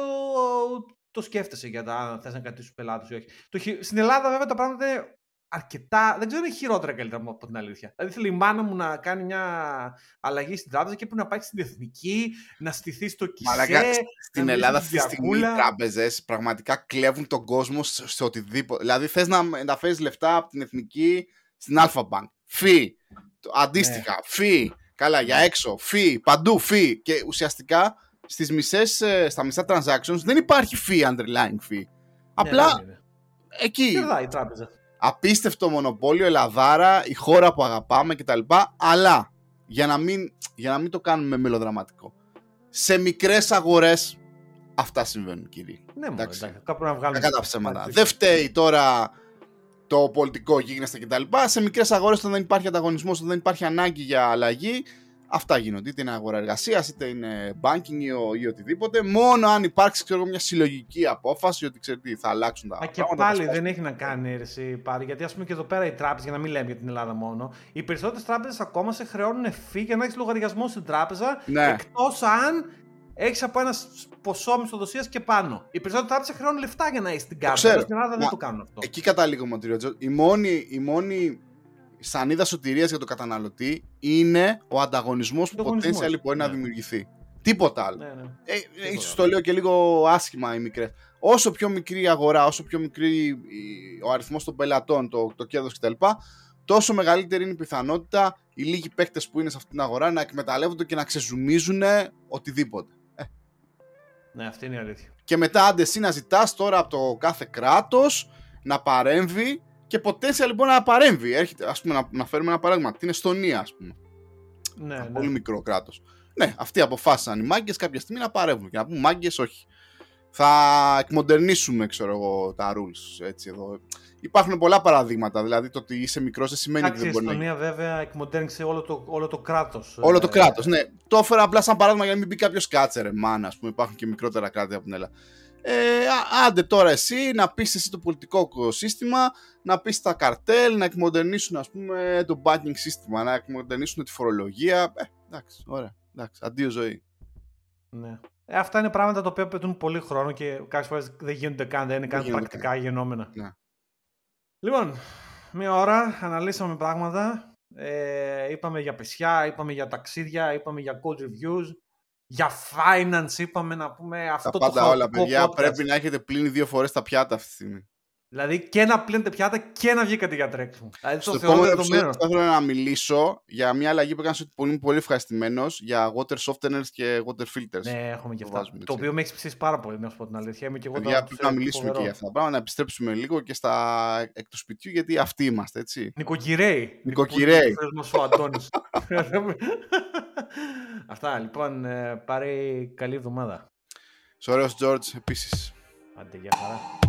το σκέφτεσαι για τα αν θες να κρατήσεις τους πελάτες ή όχι. Το, χει- στην Ελλάδα, βέβαια, τα πράγματα είναι αρκετά. Δεν ξέρω αν είναι χειρότερα καλύτερα από την αλήθεια. Δηλαδή, θέλει η μάνα μου να κάνει μια αλλαγή στην τράπεζα και πρέπει να πάει στην εθνική, να στηθεί στο κισέ. Μαλάκα, να στην μπει Ελλάδα στη αυτή τη στιγμή οι διακούλα. τράπεζες πραγματικά κλέβουν τον κόσμο σε, σε οτιδήποτε. Δηλαδή θες να, να φέρεις λεφτά από την εθνική στην Alpha Bank. Φι. Το- Αντίστοιχα. Ναι. Φι. Καλά, για έξω. Φι. Παντού φι. Και ουσιαστικά στις μισές, ε, στα μισά transactions δεν υπάρχει fee underlying fee. Απλά Ναι, δεν είναι. εκεί. Κερδάει η τράπεζα. Απίστευτο μονοπόλιο, Ελλαδάρα, η χώρα που αγαπάμε κτλ. Αλλά για να μην, για να μην το κάνουμε μελοδραματικό. Σε μικρές αγορές αυτά συμβαίνουν κύριοι. Ναι, μόνο Εντάξει. εντάξει. Κάπου να βγάλουμε. Κακά τα ψέματα. Πάρε Δεν φταίει τώρα το πολιτικό γίγνεστα κτλ. Σε μικρές αγορές όταν δεν υπάρχει ανταγωνισμός, όταν δεν υπάρχει ανάγκη για αλλαγή, αυτά γίνονται. Είτε είναι αγορά εργασίας, είτε είναι banking ή, ο- ή οτιδήποτε. Μόνο αν υπάρξει ξέρω, εγώ, μια συλλογική απόφαση ότι ξέρει τι, θα αλλάξουν τα Μα και πράγματα. θα πάλι σπάσουν. δεν έχει να κάνει εσύ πάρει. Γιατί ας πούμε και εδώ πέρα οι τράπεζες, για να μην λέμε για την Ελλάδα μόνο, οι περισσότερες τράπεζες ακόμα σε χρεώνουν φύ για να έχεις λογαριασμό στην τράπεζα. Ναι. Εκτός αν έχεις από ένα ποσό μισθοδοσίας και πάνω. Οι περισσότερες τράπεζες χρεώνουν λεφτά για να έχεις την κάρτα. ξέρω. αλλά Στην Ελλάδα δεν Μα- το κάνουν αυτό. Εκεί καταλήγουμε, ο Τζο. Η μόνη, η μόνη σανίδα σωτηρίας για τον καταναλωτή είναι ο ανταγωνισμός που Ανταγωνισμός, potential μπορεί να ναι. δημιουργηθεί. Τίποτα άλλο. Ναι, ναι. Ε, ε, Τίποτα ίσως άλλο. το λέω και λίγο άσχημα οι μικρές. Όσο πιο μικρή η αγορά, όσο πιο μικρή η- ο αριθμός των πελατών, το, το κέρδος κτλ. Τόσο μεγαλύτερη είναι η πιθανότητα οι λίγοι παίκτες που είναι σε αυτή την αγορά να εκμεταλλεύονται και να ξεζουμίζουν οτιδήποτε. ναι, αυτή είναι η αλήθεια. Και μετά άντε εσύ να ζητάς τώρα από το κάθε κράτος να παρέμβει και potential λοιπόν να παρέμβει. Έρχεται, ας πούμε, να, να φέρουμε ένα παράδειγμα. Την Εστονία, ας πούμε. Ναι, Ένα ναι. Πολύ μικρό κράτος. Ναι, αυτοί αποφάσισαν οι μάγκες κάποια στιγμή να παρέμβουν και να πούμε μάγκες όχι. Θα εκμοντερνήσουμε, ξέρω εγώ, τα rules. Έτσι, εδώ. Υπάρχουν πολλά παραδείγματα. Δηλαδή το ότι είσαι μικρός δεν σημαίνει ότι Εντάξει, η δεν μπορεί να γίνει. Εστονία βέβαια εκμοντέρνησε όλο το, όλο το κράτος. Όλο το κράτος. Ναι, το έφερα απλά σαν παράδειγμα για να μην πει κάποιος κάτσε ρε μάνα, ας πούμε. Υπάρχουν και μικρότερα κράτη από την Ελλάδα. Ε, α- άντε τώρα εσύ να πεις εσύ το πολιτικό σύστημα, να πεις τα καρτέλ, να εκμοντερνήσουν ας πούμε το banking σύστημα, να εκμοντερνήσουν τη φορολογία. Ε, εντάξει, ωραία. Εντάξει, αντίο ζωή. Ναι. Ε, αυτά είναι πράγματα τα οποία πετούν πολύ χρόνο και κάποιες φορές δεν γίνονται καν, δεν είναι καν γίνονται πρακτικά γεννόμενα. Ναι. Λοιπόν, μία ώρα αναλύσαμε πράγματα. Ε, είπαμε για πεσιά, είπαμε για ταξίδια, είπαμε για code reviews, για finance είπαμε να πούμε αυτό Τα το πάντα όλα, χαοτικό παιδιά. podcast. Πρέπει να έχετε πλύνει δύο φορές τα πιάτα αυτή τη στιγμή. Δηλαδή και να πλύνετε πιάτα και να βγήκατε για τρέξιμο. Δηλαδή Στο στο θεό επόμενο δεδομένο. επεισόδιο θα ήθελα να μιλήσω για μια αλλαγή που έκανα στο που είμαι πολύ ευχαριστημένος για water softeners και water filters. Ναι, έχουμε και Το αυτά. βάζουμε, Το έτσι. οποίο με έχει ψήσει πάρα πολύ, να σου πω την αλήθεια. Είμαι και εγώ Παιδιά, το πρέπει να μιλήσουμε φοβερό. και για αυτά τα πράγματα, να επιστρέψουμε λίγο και στα εκ του σπιτιού, γιατί αυτοί είμαστε, έτσι. Νοικοκυρέοι. Νοικοκυρέοι. Ο μας ο Αντώνης. Αυτά, λοιπόν, ε, πάρε καλή εβδομάδα. Σωρέος George, επίσης. Άντε, για χαρά.